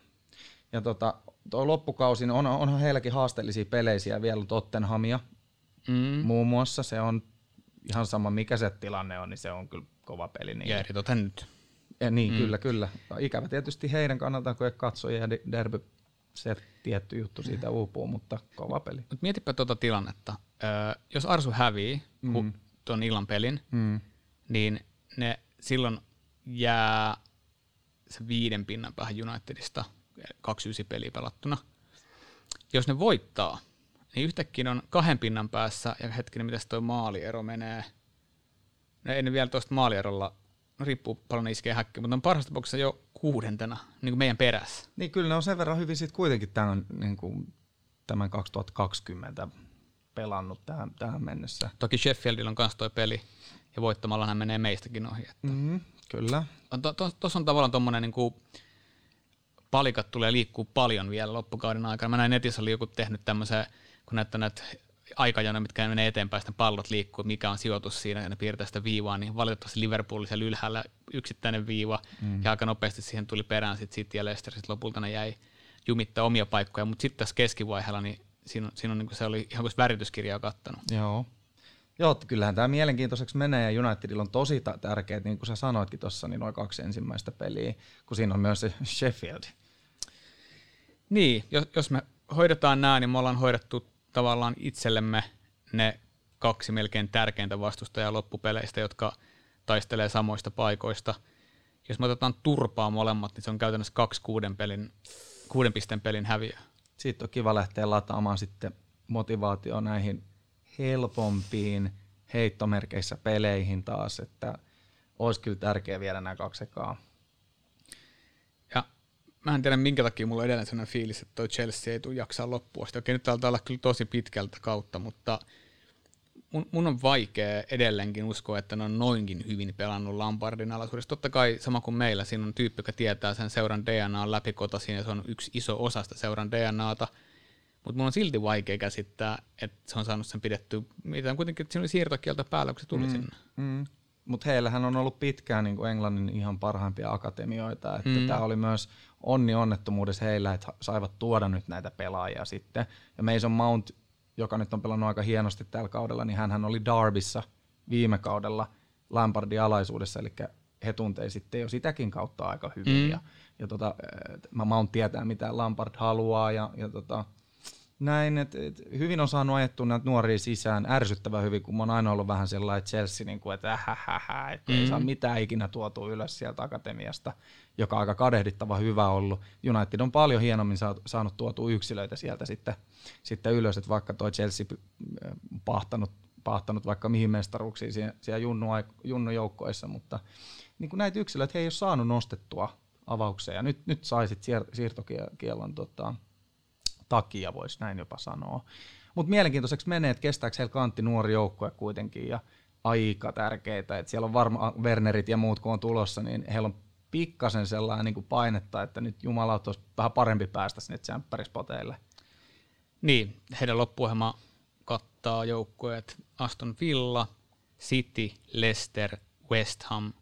Ja tota, tuo loppukausi, niin on, onhan heilläkin haasteellisia peleisiä vielä Tottenhamia Mm. muun muassa. Se on ihan sama mikä se tilanne on, niin se on kyllä kova peli. Niin, Ja nyt. ja niin mm. kyllä, kyllä. Ikävä tietysti heidän kannaltaan, kun ei katsoja ja de- derby, se tietty juttu siitä uupuu, mutta kova peli. Mutta mietipä tuota tilannetta. Öö, jos Arsu hävii mm. tuon illan pelin, Mm. niin ne silloin jää se viiden pinnan päähän Unitedista, 29 peliä pelattuna. Jos ne voittaa, niin yhtäkkiä on kahden pinnan päässä, ja hetkinen, miten toi maaliero menee. No ei ne vielä tuosta maalierolla, riippuu paljon ne iskee häkkiä, mutta on parhaassa tapauksessa jo kuudentena, niin kuin meidän perässä. Niin kyllä ne on sen verran hyvin sitten kuitenkin tämän, niin kuin, tämän 2020 pelannut tähän, tähän mennessä. Toki Sheffieldilla on myös toi peli, ja voittamalla hän menee meistäkin ohi. Mm, kyllä. Tuossa to, to, on tavallaan tuommoinen niin palikat tulee liikkuu paljon vielä loppukauden aikana. Mä näin netissä oli joku tehnyt tämmöisen, kun näyttää näitä aikajana, mitkä menee eteenpäin, sitten pallot liikkuu, mikä on sijoitus siinä, ja ne piirtää sitä viivaa, niin valitettavasti Liverpool siellä ylhäällä yksittäinen viiva, mm. ja aika nopeasti siihen tuli perään sitten City ja Leicester, sitten lopulta ne jäi jumittaa omia paikkoja, mutta sitten tässä keskivaiheella, niin siinä, on- siinä on, niin se oli ihan kuin värityskirjaa kattanut. Joo. Joo, kyllähän tämä mielenkiintoiseksi menee ja Unitedilla on tosi tärkeät, niin kuin sä sanoitkin tuossa, niin noin kaksi ensimmäistä peliä, kun siinä on myös se Sheffield. Niin, jos, jos me hoidetaan nämä, niin me ollaan hoidettu tavallaan itsellemme ne kaksi melkein tärkeintä vastustajaa loppupeleistä, jotka taistelee samoista paikoista. Jos me otetaan turpaa molemmat, niin se on käytännössä kaksi kuuden, pelin, kuuden pisteen pelin häviö. Siitä on kiva lähteä lataamaan sitten motivaatio näihin helpompiin heittomerkeissä peleihin taas, että olisi kyllä tärkeää viedä nämä kaksi ekaa. Mä en tiedä minkä takia mulla on edelleen sellainen fiilis, että toi Chelsea ei tule jaksaa loppua. Sitten okei, nyt taitaa olla kyllä tosi pitkältä kautta, mutta mun, mun on vaikea edelleenkin uskoa, että ne on noinkin hyvin pelannut Lampardin alaisuudessa. Totta kai sama kuin meillä, siinä on tyyppi, joka tietää sen seuran DNA läpikotaisin ja se on yksi iso osa sitä seuran DNAta. Mutta mun on silti vaikea käsittää, että se on saanut sen pidettyä, mitä kuitenkin, että siinä oli siirtokielto päällä, kun se tuli mm. sinne. Mm. mutta heillähän on ollut pitkään niin kuin Englannin ihan parhaimpia akatemioita. Että Mm. Tämä oli myös onni onnettomuudessa heillä, että saivat tuoda nyt näitä pelaajia sitten. Ja Mason Mount, joka nyt on pelannut aika hienosti tällä kaudella, niin hän oli Darbyssa viime kaudella Lampardin alaisuudessa, eli he tuntee sitten jo sitäkin kautta aika hyvin. Mm. Mm. Ja, ja tota, äh, Mount tietää, mitä Lampard haluaa ja, ja tota, näin, että et, hyvin on saanut ajettua näitä nuoria sisään, ärsyttävän hyvin, kun mä oon aina ollut vähän sellainen Chelsea, niin kuin, että ähähähä, että mm. ei Mm. saa mitään ikinä tuotua ylös sieltä akatemiasta, joka on aika kadehdittava hyvä ollut. United on paljon hienommin saanut tuotua yksilöitä sieltä sitten, sitten ylös, että vaikka toi Chelsea äh, pahtanut, pahtanut vaikka mihin mestaruuksiin siellä, siellä junnu, junnujoukkoissa, mutta niin kuin näitä yksilöitä he ei ole saanut nostettua avaukseen, ja nyt, nyt saisit siir- siirtokielon tota, takia, voisi näin jopa sanoa. Mutta mielenkiintoiseksi menee, että kestääkö heillä kantti nuori joukkue kuitenkin, ja aika tärkeitä, että siellä on varmaan Wernerit ja muut kun on tulossa, niin heillä on pikkasen sellainen niin kuin painetta, että nyt Jumala olisi vähän parempi päästä sinne tsemppärispoteille. Niin, heidän loppuohjelma kattaa joukkueet Aston Villa, City, Leicester, West Ham,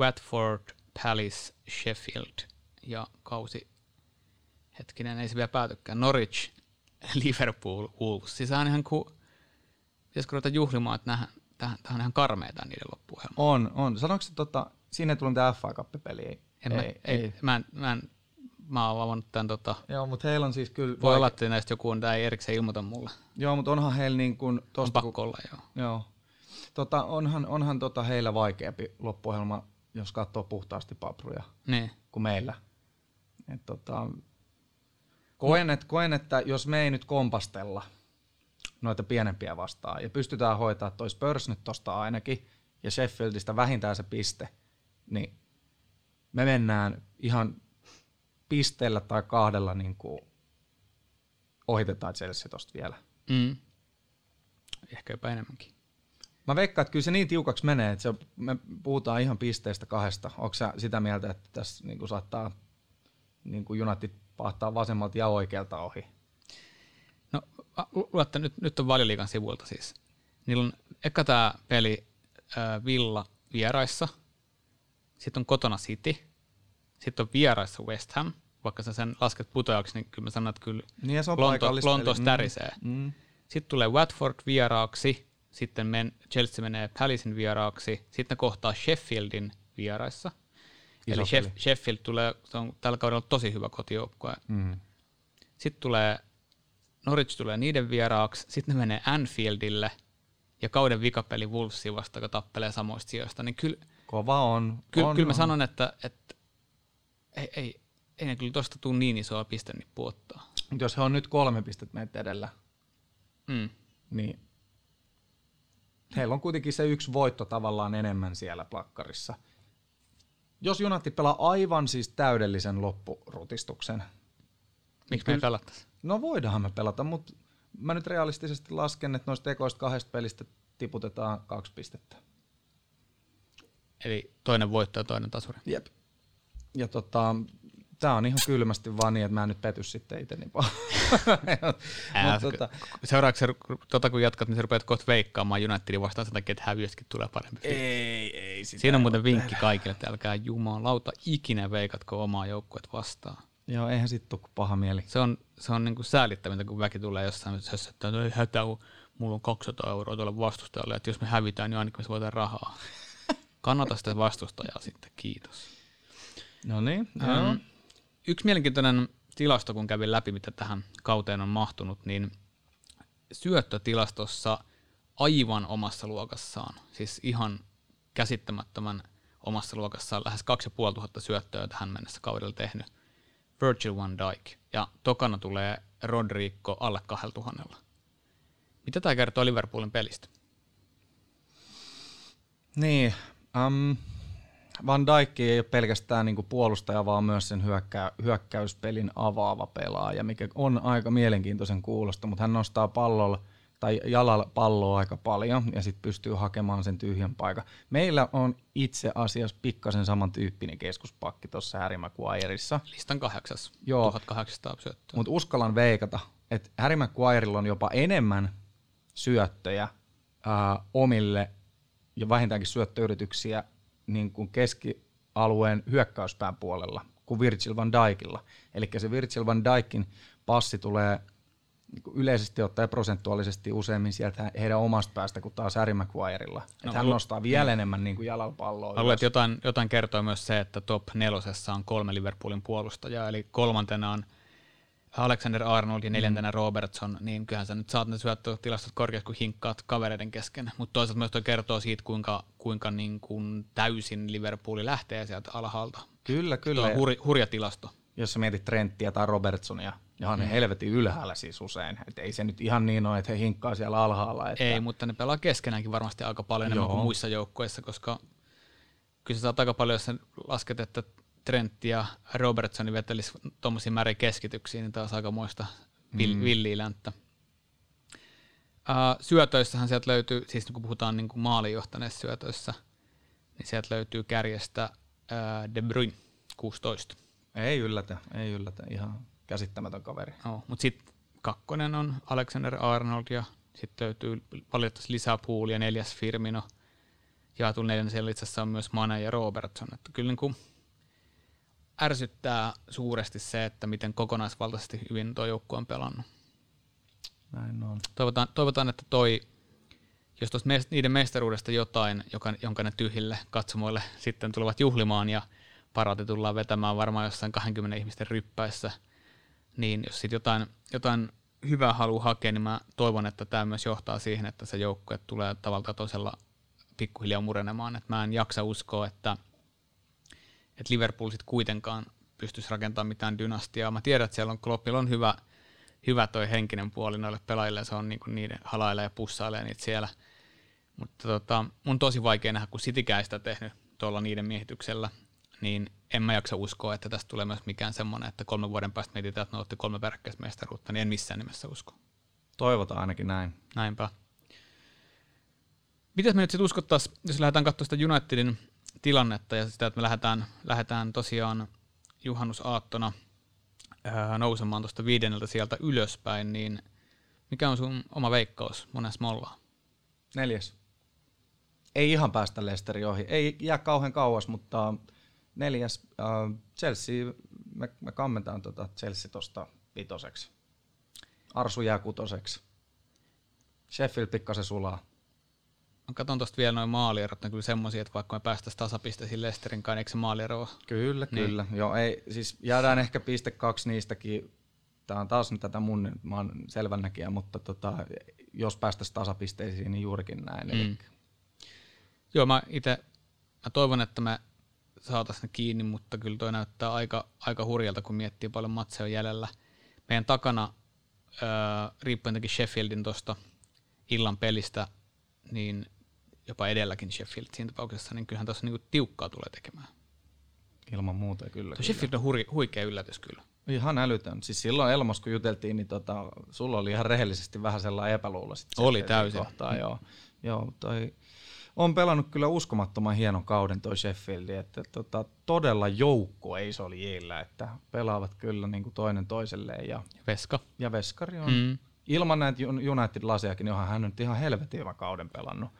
Watford, Palace, Sheffield ja kausi, hetkinen, ei se vielä päätykään, Norwich, Liverpool, Wolves. Siis on ihan ku, pitäisikö ruveta juhlimaan, että nähdään, tähän, tähän on ihan karmeita niiden loppuohjelma. On, on. Sanoiko se, tota, siinä ei tullut mitään FA Cup-peliä? Ei, En mä, ei, ei. Mä, en, mä, en, mä oon avannut tämän, tota, Joo, mutta heillä on siis kyllä... voi olla, että näistä joku on, tää ei erikseen ilmoita mulle. Joo, mutta onhan heillä niin kuin... On pakko olla, joo. Joo. Tota, onhan onhan tota heillä vaikeampi loppuohjelma, jos katsoo puhtaasti papruja, Niin. kuin meillä. Et tota, koen, et, koen, että jos me ei nyt kompastella noita pienempiä vastaan ja pystytään hoitaa toi Spurs nyt tosta ainakin ja Sheffieldistä vähintään se piste, niin me mennään ihan pisteellä tai kahdella niin kuin ohitetaan Chelsea tosta vielä. Mm. Ehkä jopa enemmänkin. Mä veikkaan, että kyllä se niin tiukaksi menee, että se, me puhutaan ihan pisteestä kahdesta. Onko sä sitä mieltä, että tässä niin kuin saattaa niin kuin United pahtaa vasemmalta ja oikealta ohi? No, luette, nyt, nyt on valioliikan sivuilta siis. Niillä on eka tämä peli äh, Villa vieraissa, sitten on kotona City, sitten on vieraissa West Ham, vaikka sä sen lasket putoajaksi, niin kyllä mä sanon, että kyllä Niin se on Lonto, Lontoossa eli- tärisee. Mm, mm. Sitten tulee Watford vieraaksi, sitten men, Chelsea menee Palacein vieraaksi, sitten ne kohtaa Sheffieldin vieraissa. Iso Eli Sheff. Sheffield tulee, se on tällä kaudella tosi hyvä kotijoukkue. Mm. Sitten tulee, Norwich tulee niiden vieraaksi, sitten ne menee Anfieldille ja kauden vikapeli Wolvesia vastaan, joka tappelee samoista sijoista. Niin kyllä, Kova on. kyllä, on, kyllä mä on. sanon, että, että ei, ei, ei ne kyllä tosta tule niin isoa pistenippu ottaa. Mut Jos he on nyt kolme pistettä meitä edellä, Mm. niin heillä on kuitenkin se yksi voitto tavallaan enemmän siellä plakkarissa. Jos United pelaa aivan siis täydellisen loppurutistuksen, Miksi me ei pelattaisi? No voidaan me pelata, mutta mä nyt realistisesti lasken, että noista ekoista kahdesta pelistä tiputetaan kaksi pistettä. Eli toinen voitto ja toinen tasuri. Jep. Ja tota, tää on ihan kylmästi vaan niin, että mä en nyt pety sitten itse niin paljon. Ää, Mut tota, Seuraavaksi tota, kun jatkat, niin sä rupeat kohta veikkaamaan Unitedin vastaan sen takia, että häviöskin tulee parempi. ei, ei sitä Siinä on muuten vinkki kaikille, että älkää jumalauta ikinä veikatko omaa joukkuet vastaan. tehdä. Joo, eihän sit tuu paha mieli. Se on, se on niinku säälittävintä, kun väki tulee jossain hössä, että ei hätä, mulla on 200 euroa tuolle vastustajalle, että jos me hävitään, niin ainakin me voidaan rahaa. Kannata sitä vastustajaa sitten, kiitos. No niin, Ähm, yksi mielenkiintoinen tilasto, kun kävin läpi, mitä tähän kauteen on mahtunut, niin syöttötilastossa aivan omassa luokassaan, siis ihan käsittämättömän omassa luokassaan, lähes 2500 syöttöä tähän mennessä kaudella tehnyt Virgil van Dijk, ja tokana tulee Rodrigo alle 2000. Mitä tämä kertoo Liverpoolin pelistä? Niin, um, Van Dijk ei ole pelkästään niinku puolustaja, vaan myös sen hyökkä, hyökkäyspelin avaava pelaaja, mikä on aika mielenkiintoisen kuulosta, mutta hän nostaa pallolla tai jalalla palloa aika paljon ja sitten pystyy hakemaan sen tyhjän paikan. Meillä on itse asiassa pikkasen samantyyppinen keskuspakki tuossa Harry Maguireissa, Listan kahdeksas, Joo. 1800 syöttöä. mutta uskallan veikata, että Harry Maguirella on jopa enemmän syöttöjä ää, omille ja vähintäänkin syöttöyrityksiä niin kuin keskialueen hyökkäyspään puolella kuin Virgil van Dijkilla. Eli se Virgil van Dijkin passi tulee niin kuin yleisesti ottaen prosentuaalisesti useimmin sieltä heidän omasta päästä kuin taas Harry Maguirella. No, hän nostaa vielä niin. enemmän niin kuin jalalla palloa. Luulen, jotain, jotain kertoo myös se, että top nelosessa on kolme Liverpoolin puolustajaa, eli kolmantena on Alexander Arnold ja neljäntenä mm. Robertson, niin kyllähän sä nyt saat ne syöttötilastot korkeat, kun hinkkaat kavereiden kesken. Mutta toisaalta myös toi kertoo siitä, kuinka, kuinka niin kuin täysin Liverpooli lähtee sieltä alhaalta. Kyllä, kyllä. Tuo on hurja, hurja tilasto. Jos sä mietit Trenttiä tai Robertsonia, ja on mm. ne helvetin ylhäällä siis usein. Et ei se nyt ihan niin ole, että he hinkkaa siellä alhaalla. Että... Ei, mutta ne pelaa keskenäänkin varmasti aika paljon enemmän Joo. kuin muissa joukkueissa, koska kyllä sä saat aika paljon, jos sä lasket, että Trent ja Robertsoni vetelisi tuommoisia määriä keskityksiä, niin taas aika muista vill- mm. villiä länttä. Uh, syötöissähän sieltä löytyy, siis kun puhutaan niin kuin maalijohtaneista syötöissä, niin sieltä löytyy kärjestä uh, De Bruyne 16. Ei yllätä, ei yllätä, ihan käsittämätön kaveri. No, mutta sitten kakkonen on Alexander Arnold ja sitten löytyy valitettavasti lisää puulia, neljäs Firmino. Jaetun neljän siellä itse asiassa on myös Mane ja Robertson. Että kyllä niin kuin ärsyttää suuresti se, että miten kokonaisvaltaisesti hyvin tuo joukkue on pelannut. Näin on. Toivotaan, toivotaan että toi, jos tuosta niiden mestaruudesta jotain, joka, jonka ne tyhjille katsomoille sitten tulevat juhlimaan ja parati tullaan vetämään varmaan jossain 20 ihmisten ryppäissä, niin jos sitten jotain, jotain hyvää haluaa hakea, niin mä toivon, että tämä myös johtaa siihen, että se joukkue tulee tavalla toisella pikkuhiljaa murenemaan. Et mä en jaksa uskoa, että – että Liverpool sitten kuitenkaan pystyisi rakentamaan mitään dynastiaa. Mä tiedän, että siellä on Kloppilla on hyvä, hyvä toi henkinen puoli noille pelaajille, se on niinku niiden halailee ja pussailee niitä siellä. Mutta tota, mun tosi vaikea nähdä, kun Citykään sitä tehnyt tuolla niiden miehityksellä, niin en mä jaksa uskoa, että tästä tulee myös mikään semmoinen, että kolmen vuoden päästä mietitään, että ne otti kolme peräkkäistä mestaruutta, niin en missään nimessä usko. Toivotaan ainakin näin. Näinpä. Mitäs me nyt sitten uskottaisiin, jos lähdetään katsomaan sitä Unitedin tilannetta ja sitä, että me lähdetään, lähdetään tosiaan juhannusaattona ää, nousemaan tuosta viidenneltä sieltä ylöspäin, niin mikä on sun oma veikkaus monessa molla? Neljäs. Ei ihan päästä Lesteri ohi. Ei jää kauhean kauas, mutta neljäs. Äh, Chelsea, me, me kammentaan tuota Chelsea tuosta vitoseksi. Arsu jää kutoseksi. Sheffield pikkasen sulaa. Mä katson tuosta vielä noin maalierot, ne kyllä semmoisia, että vaikka me päästäisiin tasapisteisiin Lesterin kanssa, eikö se maaliero ole? Kyllä, niin. kyllä. Joo, ei, siis jäädään ehkä piste kaksi niistäkin. Tämä on taas nyt tätä mun, mä oon selvännäkijä, mutta tota, jos päästäisiin tasapisteisiin, niin juurikin näin. Mm. Eli... Joo, mä itse mä toivon, että me saataisiin ne kiinni, mutta kyllä toi näyttää aika, aika hurjalta, kun miettii paljon matseja jäljellä. Meidän takana, öö, riippuen Sheffieldin tuosta illan pelistä, niin jopa edelläkin Sheffield siinä tapauksessa, niin kyllähän tuossa niinku tiukkaa tulee tekemään. Ilman muuta kyllä. Tuo Sheffield on huri, huikea yllätys kyllä. Ihan älytön. Siis silloin Elmos, kun juteltiin, niin tota, sulla oli ihan rehellisesti vähän sellainen epäluulo. Oli täysin. Kohtaa, mm. joo. joo toi, on pelannut kyllä uskomattoman hienon kauden toi Sheffield, että tota, todella joukko ei se oli jillä, että pelaavat kyllä niin kuin toinen toiselleen. Ja, Veska. Ja Veskari on. Mm. Ilman näitä United-lasiakin, niin onhan hän nyt ihan helvetin kauden pelannut.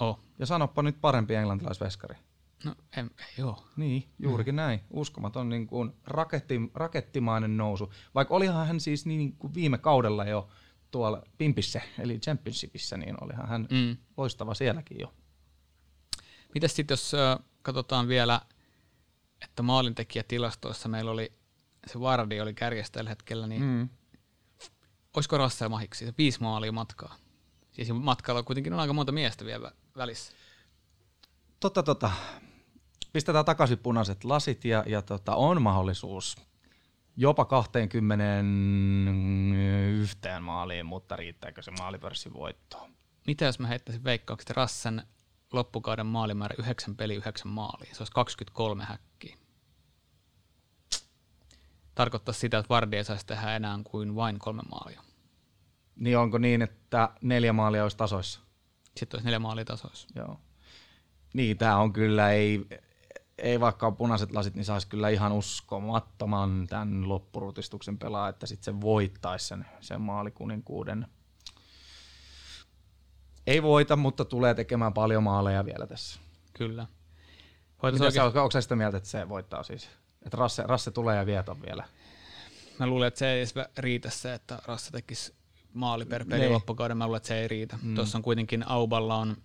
Oh. Ja sanoppa nyt parempi englantilaisveskari. No en, joo. Niin, juurikin mm. näin. Uskomaton niin kuin raketti, rakettimainen nousu. Vaikka olihan hän siis niin kuin viime kaudella jo tuolla Pimpissä, eli Championshipissa, niin olihan hän mm. loistava sielläkin jo. Mitäs sitten, jos äh, katsotaan vielä, että maalintekijätilastoissa meillä oli, se Vardi oli kärjestä tällä hetkellä, niin mm. olisiko Russell mahiksi, se viisi maalia matkaa? Siis matkalla kuitenkin on aika monta miestä vielä välissä. Totta, totta. Pistetään takaisin punaiset lasit ja, ja tota, on mahdollisuus jopa 20 yhteen maaliin, mutta riittääkö se maalipörssin voittoon? Mitä jos mä heittäisin veikkaukset Rassen loppukauden maalimäärä 9 peli 9 maalia? Se olisi 23 häkkiä. Tarkoittaa sitä, että Vardi ei saisi tehdä enää kuin vain kolme maalia. Niin onko niin, että neljä maalia olisi tasoissa? Sitten olisi neljä maalia tasoissa. Joo. Niin, tämä on kyllä, ei, ei vaikka on punaiset lasit, niin saisi kyllä ihan uskomattoman tämän loppurutistuksen pelaa, että sitten se voittaisi sen, sen maalikuninkuuden. Ei voita, mutta tulee tekemään paljon maaleja vielä tässä. Kyllä. Mitä oikein... sä, onko sä sitä mieltä, että se voittaa siis? Että Rasse, Rasse tulee ja vieton vielä? Mä luulen, että se ei edes riitä se, että Rasse tekisi maali per peli niin. loppukauden. Mä luulen, että se ei riitä. Mm. Tuossa on kuitenkin Auballa on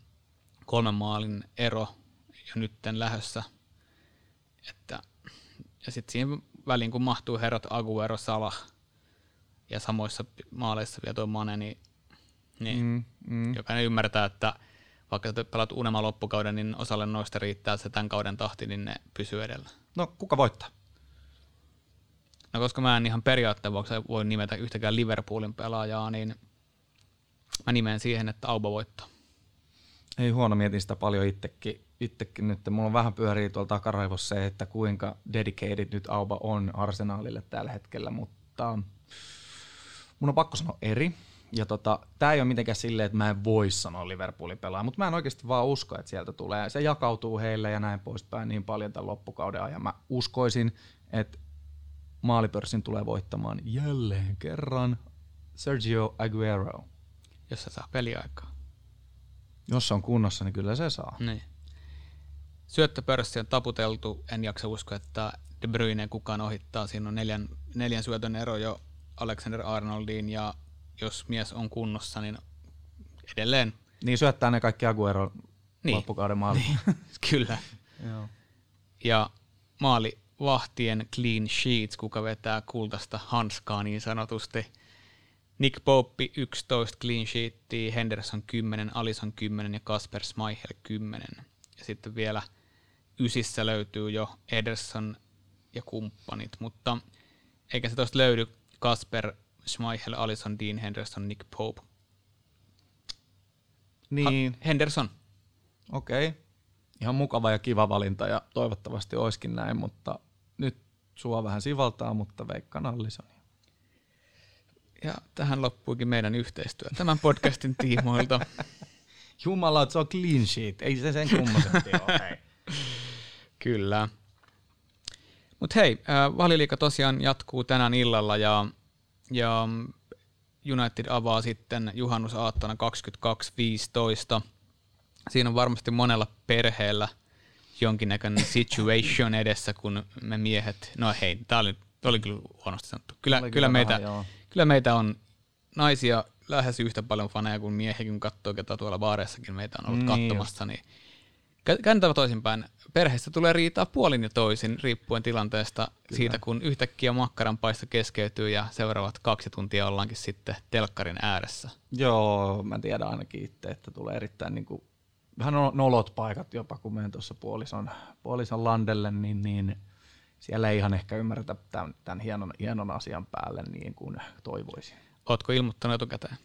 kolmen maalin ero jo nytten lähössä. Että, ja sitten siihen väliin, kun mahtuu herrat Aguero, Salah ja samoissa maaleissa vielä tuo Mane, niin, niin mm, mm. jokainen ymmärtää, että vaikka sä pelaat unelma loppukauden, niin osalle noista riittää se tämän kauden tahti, niin ne pysyy edellä. No, kuka voittaa? No, koska mä en ihan periaatteen vuoksi voi nimetä yhtäkään Liverpoolin pelaajaa, niin mä nimeen siihen, että Auba voittaa. Ei huono, mietin sitä paljon itsekin. itsekin nyt. Mulla on vähän pyörii tuolla takaraivossa se, että kuinka dedicated nyt Auba on arsenaalille tällä hetkellä, mutta mun on pakko sanoa eri. Ja tota, tää ei ole mitenkään silleen, että mä en voi sanoa Liverpoolin pelaa, mutta mä en oikeasti vaan usko, että sieltä tulee. Se jakautuu heille ja näin poispäin niin paljon tämän loppukauden ajan. Mä uskoisin, että maalipörssin tulee voittamaan jälleen kerran Sergio Aguero. Jos se saa peliaikaa. Jos se on kunnossa, niin kyllä se saa. Niin. Syöttöpörssi on taputeltu. En jaksa uskoa, että De Bruyne kukaan ohittaa. Siinä on neljän, neljän syötön ero jo Alexander Arnoldiin ja jos mies on kunnossa, niin edelleen. Niin syöttää ne kaikki Aguero niin. loppukauden maali. Niin. Kyllä. Joo. Ja maali vahtien clean sheets, kuka vetää kultaista hanskaa niin sanotusti. Nick Pope 11 clean sheetia, Henderson 10, Alison 10 ja Kasper Schmeichel 10. Ja sitten vielä ysissä löytyy jo Ederson ja kumppanit, mutta eikä se tuosta löydy Kasper Schmeichel, Alison, Dean Henderson, Nick Pope. Niin. Ha- Henderson. Okei. Okay. Ihan mukava ja kiva valinta ja toivottavasti olisikin näin, mutta nyt sua vähän sivaltaa, mutta veikkaan Allisonia. Ja tähän loppuikin meidän yhteistyö tämän podcastin tiimoilta. Jumala, se on clean sheet. Ei se sen kummoisesti ole. Hei. Kyllä. Mutta hei, valiliika tosiaan jatkuu tänään illalla ja ja United avaa sitten juhannusaattona 22.15. Siinä on varmasti monella perheellä jonkinnäköinen situation edessä, kun me miehet, no hei, tämä oli, oli kyllä huonosti sanottu. Kyllä, kyllä, kyllä, meitä, vähän, kyllä meitä on naisia lähes yhtä paljon faneja kuin miehiä, kun katsoo, ketä tuolla baareissakin meitä on ollut niin katsomassa, niin Kääntävä toisinpäin. Perheessä tulee riitaa puolin ja toisin, riippuen tilanteesta Kyllä. siitä, kun yhtäkkiä makkaranpaisto keskeytyy ja seuraavat kaksi tuntia ollaankin sitten telkkarin ääressä. Joo, mä tiedän ainakin itse, että tulee erittäin niin kuin, vähän nolot paikat jopa, kun menen tuossa puolison, puolison landelle, niin, niin siellä ei ihan ehkä ymmärretä tämän, tämän hienon, hienon asian päälle niin kuin toivoisin. Ootko ilmoittanut etukäteen?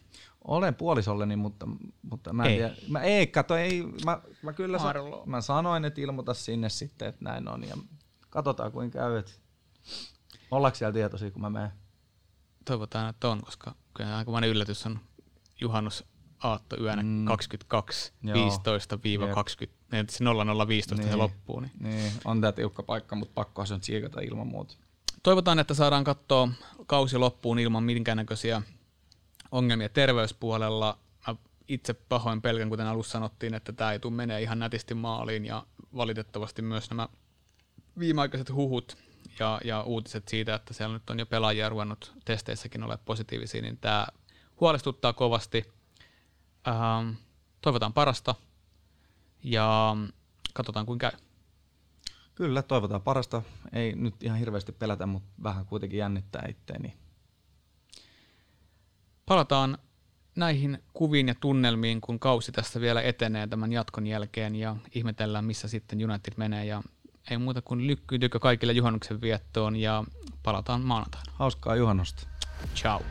Olen puolisolleni, mutta, mutta mä en ei. tiedä. Mä, ei, kato, ei, mä, mä kyllä sa, mä sanoin, että ilmoita sinne sitten, että näin on. Ja katsotaan, kuin käy. Että ollaanko siellä tietoisia, kun mä menen? Toivotaan, että on, koska kyllä aikamoinen yllätys on juhannus aatto yönä mm. 22 15 20 0015 niin. se loppuu. Niin. niin. on tämä tiukka paikka, mutta pakko se on tsiikata ilman muuta. Toivotaan, että saadaan katsoa kausi loppuun ilman minkäännäköisiä ongelmia terveyspuolella. Mä itse pahoin pelkän, kuten alussa sanottiin, että tämä ei tule menee ihan nätisti maaliin ja valitettavasti myös nämä viimeaikaiset huhut ja, ja uutiset siitä, että siellä nyt on jo pelaajia ruvennut testeissäkin ole positiivisia, niin tämä huolestuttaa kovasti. Ähm, toivotaan parasta ja katsotaan kuin käy. Kyllä, toivotaan parasta. Ei nyt ihan hirveästi pelätä, mutta vähän kuitenkin jännittää itteeni. Palataan näihin kuviin ja tunnelmiin, kun kausi tässä vielä etenee tämän jatkon jälkeen ja ihmetellään, missä sitten United menee ja ei muuta kuin lykkyytykö kaikille juhannuksen viettoon ja palataan maanantaina. Hauskaa juhannusta. Ciao.